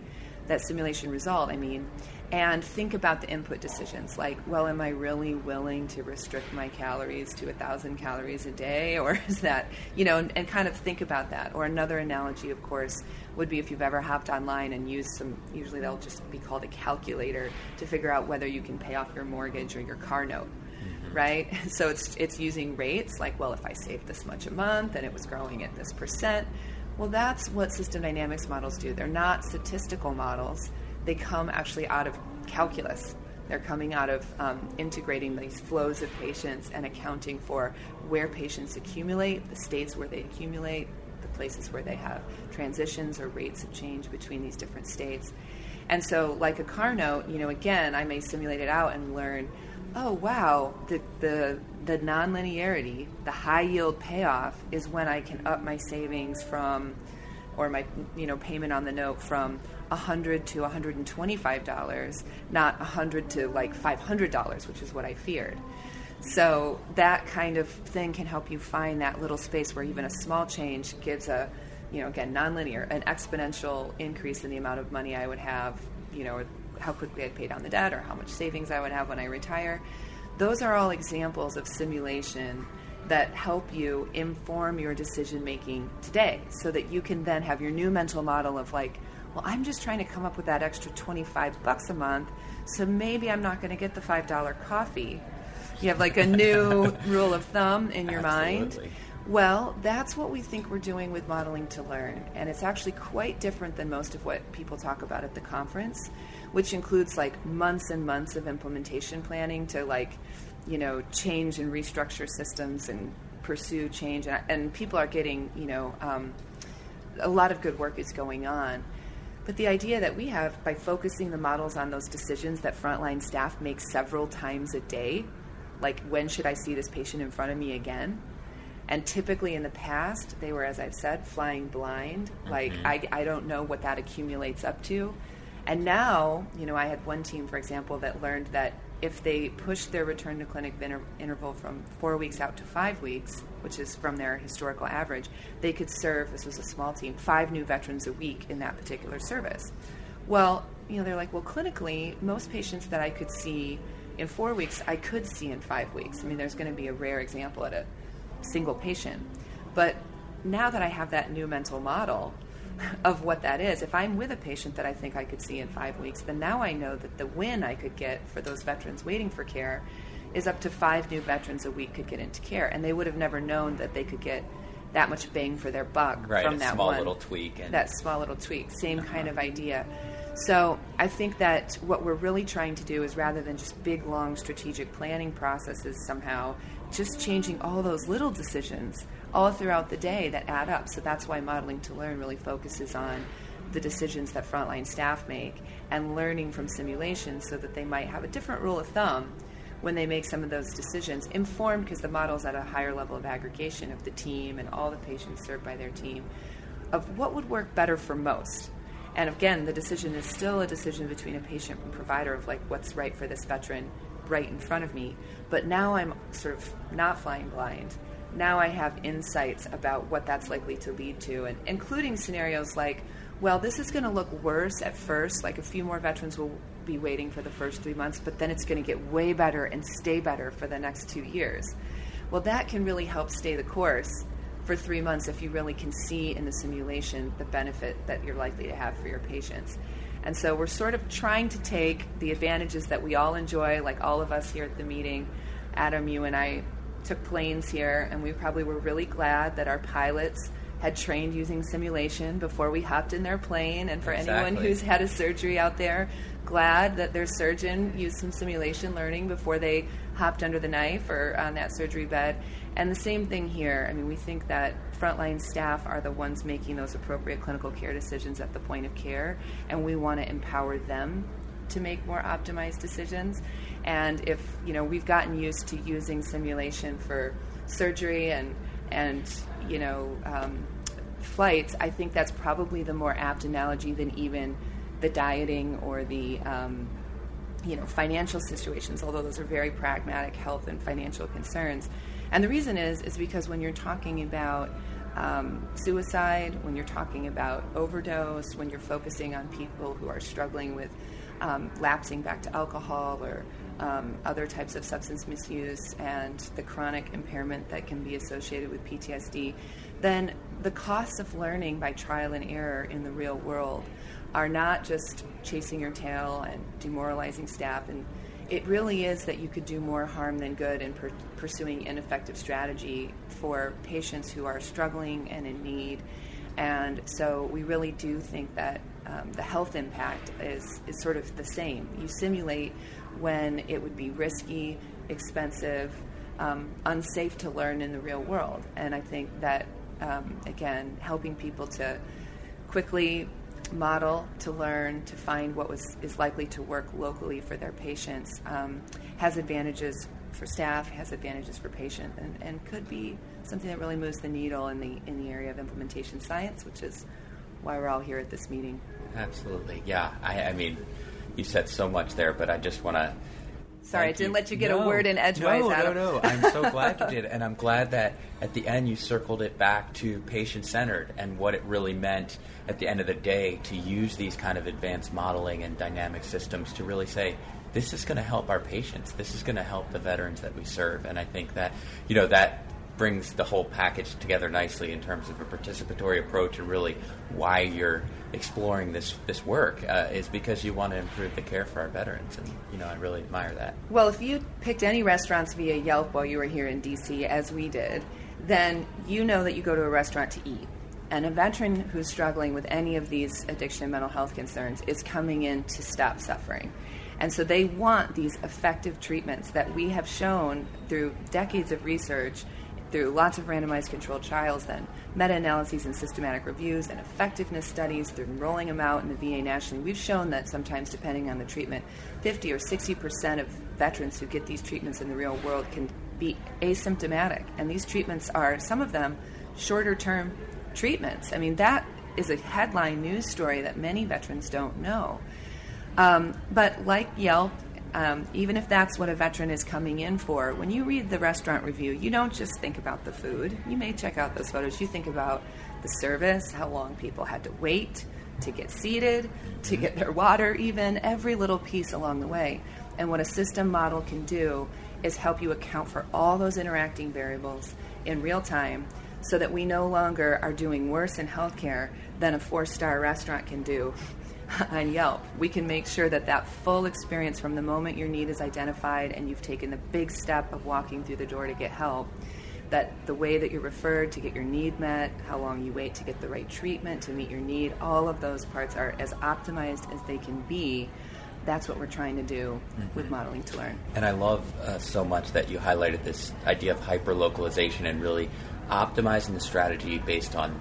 that simulation result, I mean, and think about the input decisions like well am i really willing to restrict my calories to a thousand calories a day or is that you know and, and, kind of think about that. Or another analogy of course would be if you've ever hopped online and used some usually they'll just be called a calculator to figure out whether you can pay off your mortgage or your car note mm-hmm. right? So it's it's using rates like well if i save this much a month and it was growing at this percent well that's what system dynamics models do. They're not statistical models they come actually out of calculus. They're coming out of um, integrating these flows of patients and accounting for where patients accumulate, the states where they accumulate, the places where they have transitions or rates of change between these different states. And so, like a car note, you know, again, I may simulate it out and learn, oh wow, the the the nonlinearity, the high yield payoff is when I can up my savings from, or my you know payment on the note from 100 to 125 dollars not 100 to like 500 dollars which is what i feared. So that kind of thing can help you find that little space where even a small change gives a you know again nonlinear an exponential increase in the amount of money i would have you know how quickly i'd pay down the debt or how much savings i would have when i retire. Those are all examples of simulation that help you inform your decision making today so that you can then have your new mental model of like well, I'm just trying to come up with that extra 25 bucks a month, so maybe I'm not going to get the $5 coffee. You have like a new rule of thumb in your Absolutely. mind. Well, that's what we think we're doing with modeling to learn, and it's actually quite different than most of what people talk about at the conference, which includes like months and months of implementation planning to like, you know, change and restructure systems and pursue change, and, and people are getting, you know, um, a lot of good work is going on. But the idea that we have by focusing the models on those decisions that frontline staff make several times a day, like when should I see this patient in front of me again? And typically in the past, they were, as I've said, flying blind. Mm-hmm. Like, I, I don't know what that accumulates up to. And now, you know, I had one team, for example, that learned that if they push their return to clinic inter- interval from four weeks out to five weeks, which is from their historical average, they could serve, this was a small team, five new veterans a week in that particular service. Well, you know, they're like, well, clinically, most patients that I could see in four weeks, I could see in five weeks. I mean, there's going to be a rare example at a single patient. But now that I have that new mental model of what that is, if I'm with a patient that I think I could see in five weeks, then now I know that the win I could get for those veterans waiting for care is up to five new veterans a week could get into care, and they would have never known that they could get that much bang for their buck right, from that small one little tweak. And that small little tweak. Same uh-huh. kind of idea. So I think that what we're really trying to do is rather than just big, long strategic planning processes somehow, just changing all those little decisions all throughout the day that add up. So that's why Modeling to Learn really focuses on the decisions that frontline staff make and learning from simulations so that they might have a different rule of thumb when they make some of those decisions, informed because the model's at a higher level of aggregation of the team and all the patients served by their team, of what would work better for most. And again, the decision is still a decision between a patient and provider of like what's right for this veteran right in front of me. But now I'm sort of not flying blind. Now I have insights about what that's likely to lead to, and including scenarios like, well, this is going to look worse at first, like a few more veterans will be waiting for the first three months, but then it's going to get way better and stay better for the next two years. Well, that can really help stay the course for three months if you really can see in the simulation the benefit that you're likely to have for your patients. And so we're sort of trying to take the advantages that we all enjoy, like all of us here at the meeting. Adam, you and I took planes here, and we probably were really glad that our pilots had trained using simulation before we hopped in their plane. And for Exactly. anyone who's had a surgery out there, glad that their surgeon used some simulation learning before they hopped under the knife or on that surgery bed. And the same thing here. I mean, we think that frontline staff are the ones making those appropriate clinical care decisions at the point of care, and we want to empower them to make more optimized decisions. And if you know, we've gotten used to using simulation for surgery and and you know um, flights, I think that's probably the more apt analogy than even the dieting or the um, you know financial situations. Although those are very pragmatic health and financial concerns. And the reason is is because when you're talking about um, suicide, when you're talking about overdose, when you're focusing on people who are struggling with um, lapsing back to alcohol or um, other types of substance misuse and the chronic impairment that can be associated with PTSD, then the costs of learning by trial and error in the real world are not just chasing your tail and demoralizing staff and it really is that you could do more harm than good in per- pursuing ineffective strategy for patients who are struggling and in need. And so we really do think that um, the health impact is, is sort of the same. You simulate when it would be risky, expensive, um, unsafe to learn in the real world. And I think that, um, again, helping people to quickly model to learn to find what was is likely to work locally for their patients um, has advantages for staff has advantages for patient and, and could be something that really moves the needle in the in the area of implementation science which is why we're all here at this meeting Absolutely, yeah. I, I mean, you said so much there, but I just want to. sorry i didn't you. let you get No, a word in edgewise No, Adam. no, no. I'm so glad you did, and I'm glad that at the end you circled it back to patient centered and what it really meant at the end of the day to use these kind of advanced modeling and dynamic systems to really say this is going to help our patients. This is going to help the veterans that we serve, and I think that you know that brings the whole package together nicely in terms of a participatory approach and really why you're exploring this this work uh, is because you want to improve the care for our veterans and you know I really admire that. Well, if you picked any restaurants via Yelp while you were here in DC, as we did, then you know that you go to a restaurant to eat. And a veteran who's struggling with any of these addiction and mental health concerns is coming in to stop suffering. And so they want these effective treatments that we have shown through decades of research, through lots of randomized controlled trials, then meta analyses and systematic reviews, and effectiveness studies, through rolling them out in the VA nationally. We've shown that sometimes, depending on the treatment, 50 or 60 percent of veterans who get these treatments in the real world can be asymptomatic. And these treatments are, some of them, shorter term treatments. I mean, that is a headline news story that many veterans don't know. Um, but like Yelp, um, even if that's what a veteran is coming in for, when you read the restaurant review, you don't just think about the food. You may check out those photos. You think about the service, how long people had to wait to get seated, to get their water, even every little piece along the way. And what a system model can do is help you account for all those interacting variables in real time so that we no longer are doing worse in healthcare than a four star restaurant can do on Yelp. We can make sure that that full experience from the moment your need is identified and you've taken the big step of walking through the door to get help, that the way that you're referred to get your need met, how long you wait to get the right treatment to meet your need, all of those parts are as optimized as they can be. That's what we're trying to do mm-hmm. with modeling to learn. And I love uh, so much that you highlighted this idea of hyper localization and really optimizing the strategy based on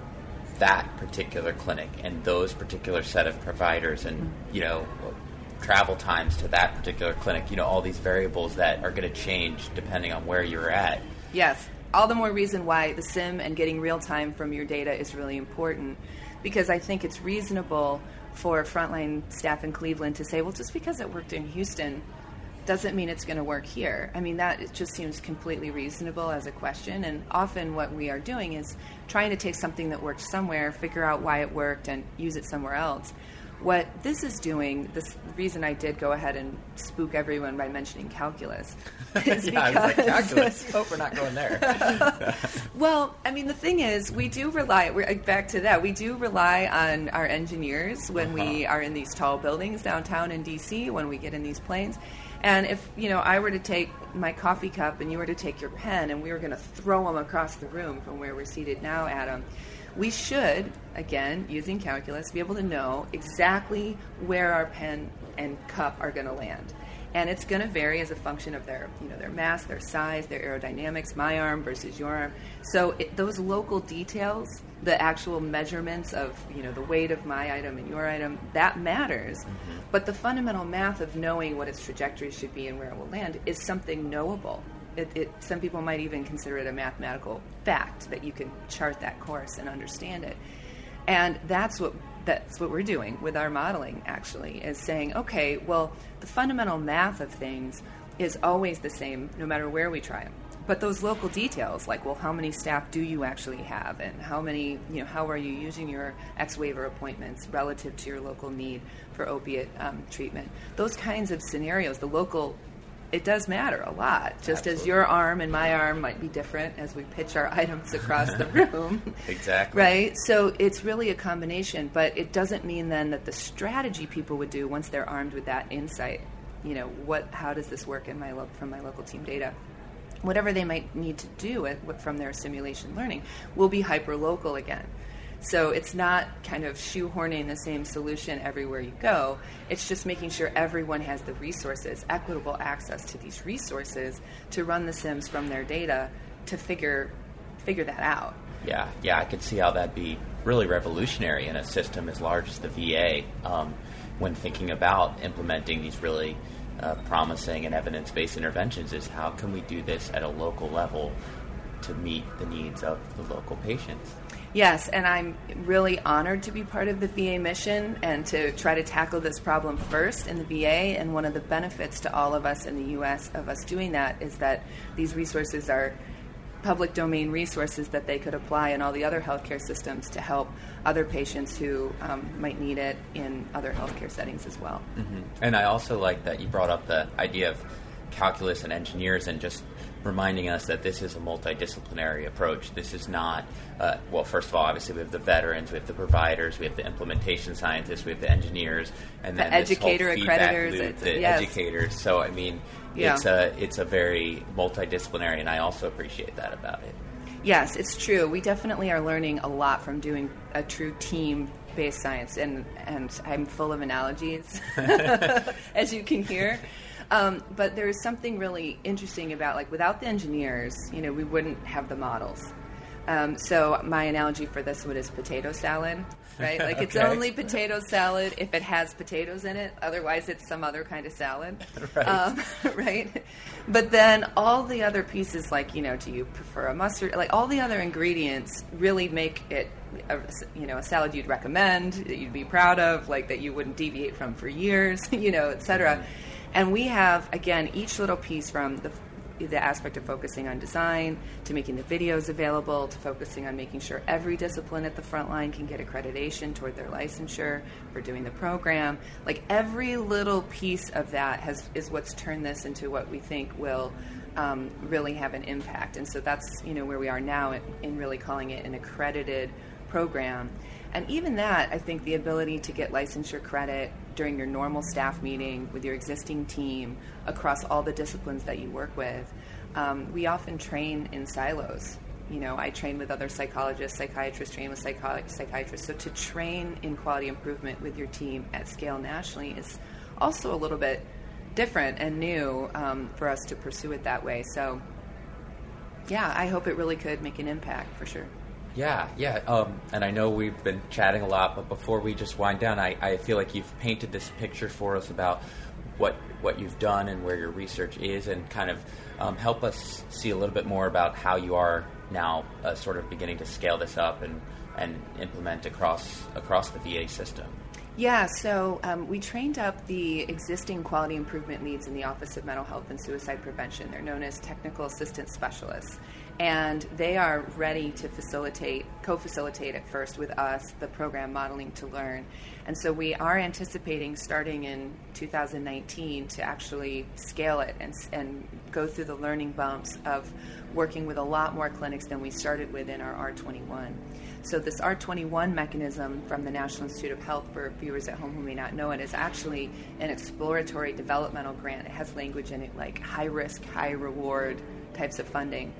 that particular clinic and those particular set of providers and you know travel times to that particular clinic you know all these variables that are going to change depending on where you're at. Yes. All the more reason why the sim and getting real time from your data is really important because i think it's reasonable for frontline staff in cleveland to say well just because it worked in houston doesn't mean it's going to work here. I mean, that just seems completely reasonable as a question. And often what we are doing is trying to take something that worked somewhere, figure out why it worked, and use it somewhere else. What this is doing, this reason I did go ahead and spook everyone by mentioning calculus, is yeah, because I was like, calculus. Hope we're not going there. well, I mean, the thing is, we do rely. We're back to that. We do rely on our engineers when uh-huh. we are in these tall buildings downtown in DC. When we get in these planes, and if you know, I were to take my coffee cup and you were to take your pen, and we were going to throw them across the room from where we're seated now, Adam, we should, again, using calculus, be able to know exactly where our pen and cup are going to land and it's going to vary as a function of their you know their mass, their size, their aerodynamics. My arm versus your arm. So it, those local details, the actual measurements of you know the weight of my item and your item, that matters. Mm-hmm. But the fundamental math of knowing what its trajectory should be and where it will land is something knowable. It, it, some people might even consider it a mathematical fact that you can chart that course and understand it. And that's what that's what we're doing with our modeling actually is saying okay well the fundamental math of things is always the same no matter where we try them but those local details like well how many staff do you actually have? And how many you know how are you using your x waiver appointments relative to your local need for opiate um, treatment? Those kinds of scenarios the local it does matter a lot. Just Absolutely. as your arm and my arm might be different as we pitch our items across the room. exactly. Right? So it's really a combination, but it doesn't mean then that the strategy people would do once they're armed with that insight, you know, what how does this work in my lo- from my local team data? Whatever they might need to do it, from their simulation learning will be hyper local again. So it's not kind of shoehorning the same solution everywhere you go. It's just making sure everyone has the resources, equitable access to these resources to run the sims from their data to figure figure that out. Yeah, yeah, I could see how that'd be really revolutionary in a system as large as the VA um, when thinking about implementing these really uh, promising and evidence-based interventions. Is how can we do this at a local level to meet the needs of the local patients? Yes, and I'm really honored to be part of the VA mission and to try to tackle this problem first in the VA. And one of the benefits to all of us in the U.S. of us doing that is that these resources are public domain resources that they could apply in all the other healthcare systems to help other patients who um, might need it in other healthcare settings as well. Mm-hmm. And I also like that you brought up the idea of calculus and engineers and just reminding us that this is a multidisciplinary approach. This is not, uh, well, first of all, obviously we have the veterans, we have the providers, we have the implementation scientists, we have the engineers, and then the educator accreditors, loop, the yes. educators. So, I mean, yeah. it's a it's a very multidisciplinary, and I also appreciate that about it. Yes, it's true. We definitely are learning a lot from doing a true team based science, and and I'm full of analogies, as you can hear. Um, but there's something really interesting about like without the engineers, you know, we wouldn't have the models. Um, so my analogy for this one is potato salad, right? Like it's only potato salad if it has potatoes in it. Otherwise, it's some other kind of salad, right? Um, right? But then all the other pieces, like you know, do you prefer a mustard? Like all the other ingredients really make it, a, you know, a salad you'd recommend, that you'd be proud of, like that you wouldn't deviate from for years, you know, et cetera. Mm-hmm. And we have, again, each little piece from the the aspect of focusing on design to making the videos available to focusing on making sure every discipline at the front line can get accreditation toward their licensure for doing the program like every little piece of that has is what's turned this into what we think will um, really have an impact. And so that's you know where we are now in, in really calling it an accredited program. And even that, I think the ability to get licensure credit during your normal staff meeting with your existing team across all the disciplines that you work with, um, we often train in silos. You know, I train with other psychologists, psychiatrists train with psychi- psychiatrists. So to train in quality improvement with your team at scale nationally is also a little bit different and new um, for us to pursue it that way. So, yeah, I hope it really could make an impact for sure. Yeah, yeah. Um, and I know we've been chatting a lot, but before we just wind down, I, I feel like you've painted this picture for us about what what you've done and where your research is, and kind of um, help us see a little bit more about how you are now uh, sort of beginning to scale this up and, and implement across across the VA system. Yeah, so um, we trained up the existing quality improvement leads in the Office of Mental Health and Suicide Prevention. They're known as technical assistance specialists. And they are ready to facilitate, co facilitate at first with us the program Modeling to Learn. And so we are anticipating starting in 2019 to actually scale it and, and go through the learning bumps of working with a lot more clinics than we started with in our R21. So this R21 mechanism from the National Institute of Health, for viewers at home who may not know it, is actually an exploratory developmental grant. It has language in it like high risk, high reward types of funding.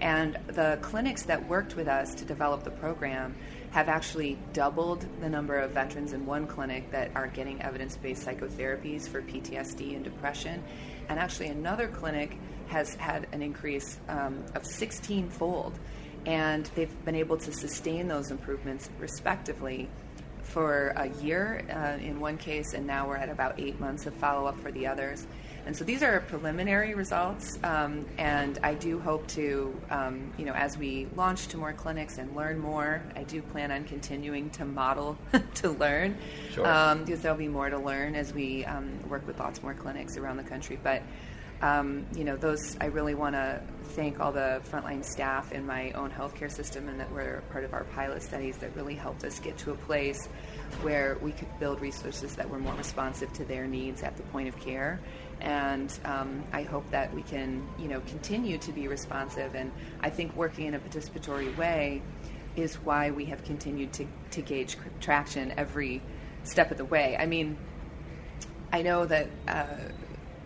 And the clinics that worked with us to develop the program have actually doubled the number of veterans in one clinic that are getting evidence based psychotherapies for PTSD and depression. And actually, another clinic has had an increase um, of 16 fold and they've been able to sustain those improvements respectively for a year uh, in one case, and now we're at about eight months of follow up for the others. And so these are preliminary results, um, and I do hope to, um, you know, as we launch to more clinics and learn more, I do plan on continuing to model to learn, sure. um, because there'll be more to learn as we um, work with lots more clinics around the country. But um, you know, those I really want to thank all the frontline staff in my own healthcare system and that were part of our pilot studies that really helped us get to a place where we could build resources that were more responsive to their needs at the point of care. And um, I hope that we can, you know, continue to be responsive. And I think working in a participatory way is why we have continued to, to gauge traction every step of the way. I mean, I know that. Uh,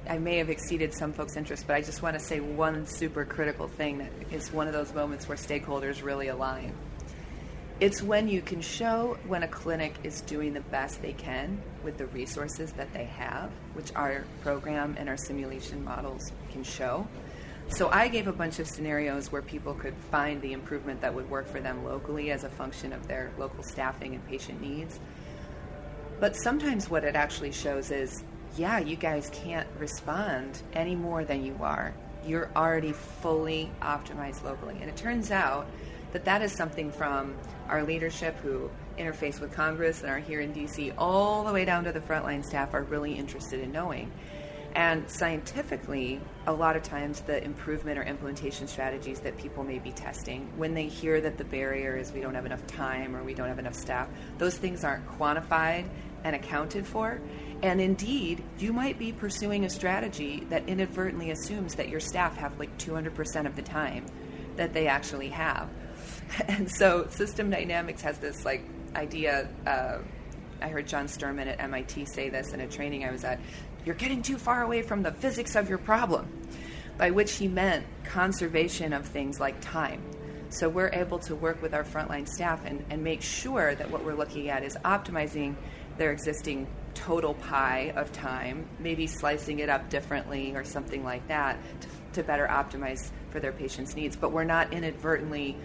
I may have exceeded some folks' interest, but I just want to say one super critical thing that is one of those moments where stakeholders really align. It's when you can show when a clinic is doing the best they can with the resources that they have, which our program and our simulation models can show. So I gave a bunch of scenarios where people could find the improvement that would work for them locally as a function of their local staffing and patient needs. But sometimes what it actually shows is yeah, you guys can't respond any more than you are. You're already fully optimized locally. And it turns out that that is something from our leadership who interface with Congress and are here in DC, all the way down to the frontline staff, are really interested in knowing. And scientifically, a lot of times the improvement or implementation strategies that people may be testing, when they hear that the barrier is we don't have enough time or we don't have enough staff, those things aren't quantified and accounted for. And indeed, you might be pursuing a strategy that inadvertently assumes that your staff have like 200% of the time that they actually have. And so system dynamics has this like idea. Uh, I heard John Sterman at MIT say this in a training I was at. You're getting too far away from the physics of your problem, by which he meant conservation of things like time. So we're able to work with our frontline staff and, and make sure that what we're looking at is optimizing their existing total pie of time, maybe slicing it up differently or something like that to, to better optimize for their patients' needs. But we're not inadvertently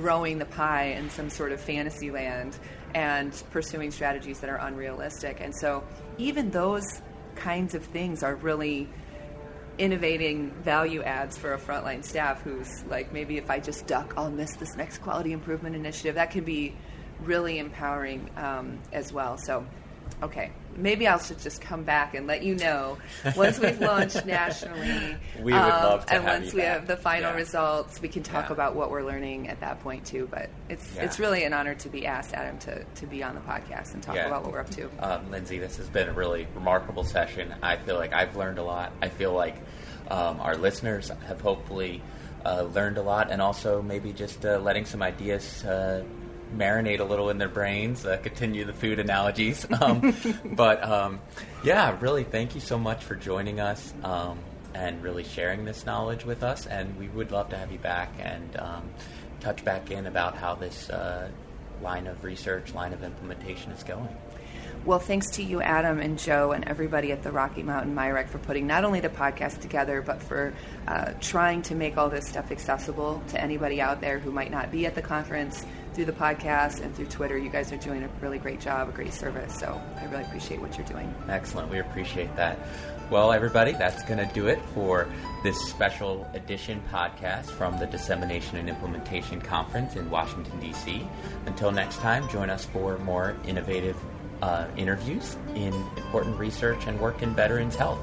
growing the pie in some sort of fantasy land and pursuing strategies that are unrealistic. And so, even those kinds of things are really innovating value adds for a frontline staff who's like, maybe if I just duck, I'll miss this next quality improvement initiative. That can be really empowering um, as well. So, okay, maybe I should just come back and let you know once we've launched nationally. We would um, love to And have once we back. have the final Yeah. results, we can talk Yeah. about what we're learning at that point too. But it's Yeah. it's really an honor to be asked, Adam, to, to be on the podcast and talk about what we're up to. Um, Lindsay, this has been a really remarkable session. I feel like I've learned a lot. I feel like um, our listeners have hopefully uh, learned a lot, and also maybe just uh, letting some ideas uh, marinate a little in their brains. Uh, continue the food analogies, um, but um, yeah, really, thank you so much for joining us um, and really sharing this knowledge with us. And we would love to have you back and um, touch back in about how this uh, line of research, line of implementation is going. Well, thanks to you, Adam and Joe, and everybody at the Rocky Mountain MIRECC for putting not only the podcast together, but for uh, trying to make all this stuff accessible to anybody out there who might not be at the conference through the podcast and through Twitter. You guys are doing a really great job, a great service. So I really appreciate what you're doing. Excellent. We appreciate that. Well, everybody, that's going to do it for this special edition podcast from the Dissemination and Implementation Conference in Washington, D.C. Until next time, join us for more innovative uh, interviews in important research and work in veterans health.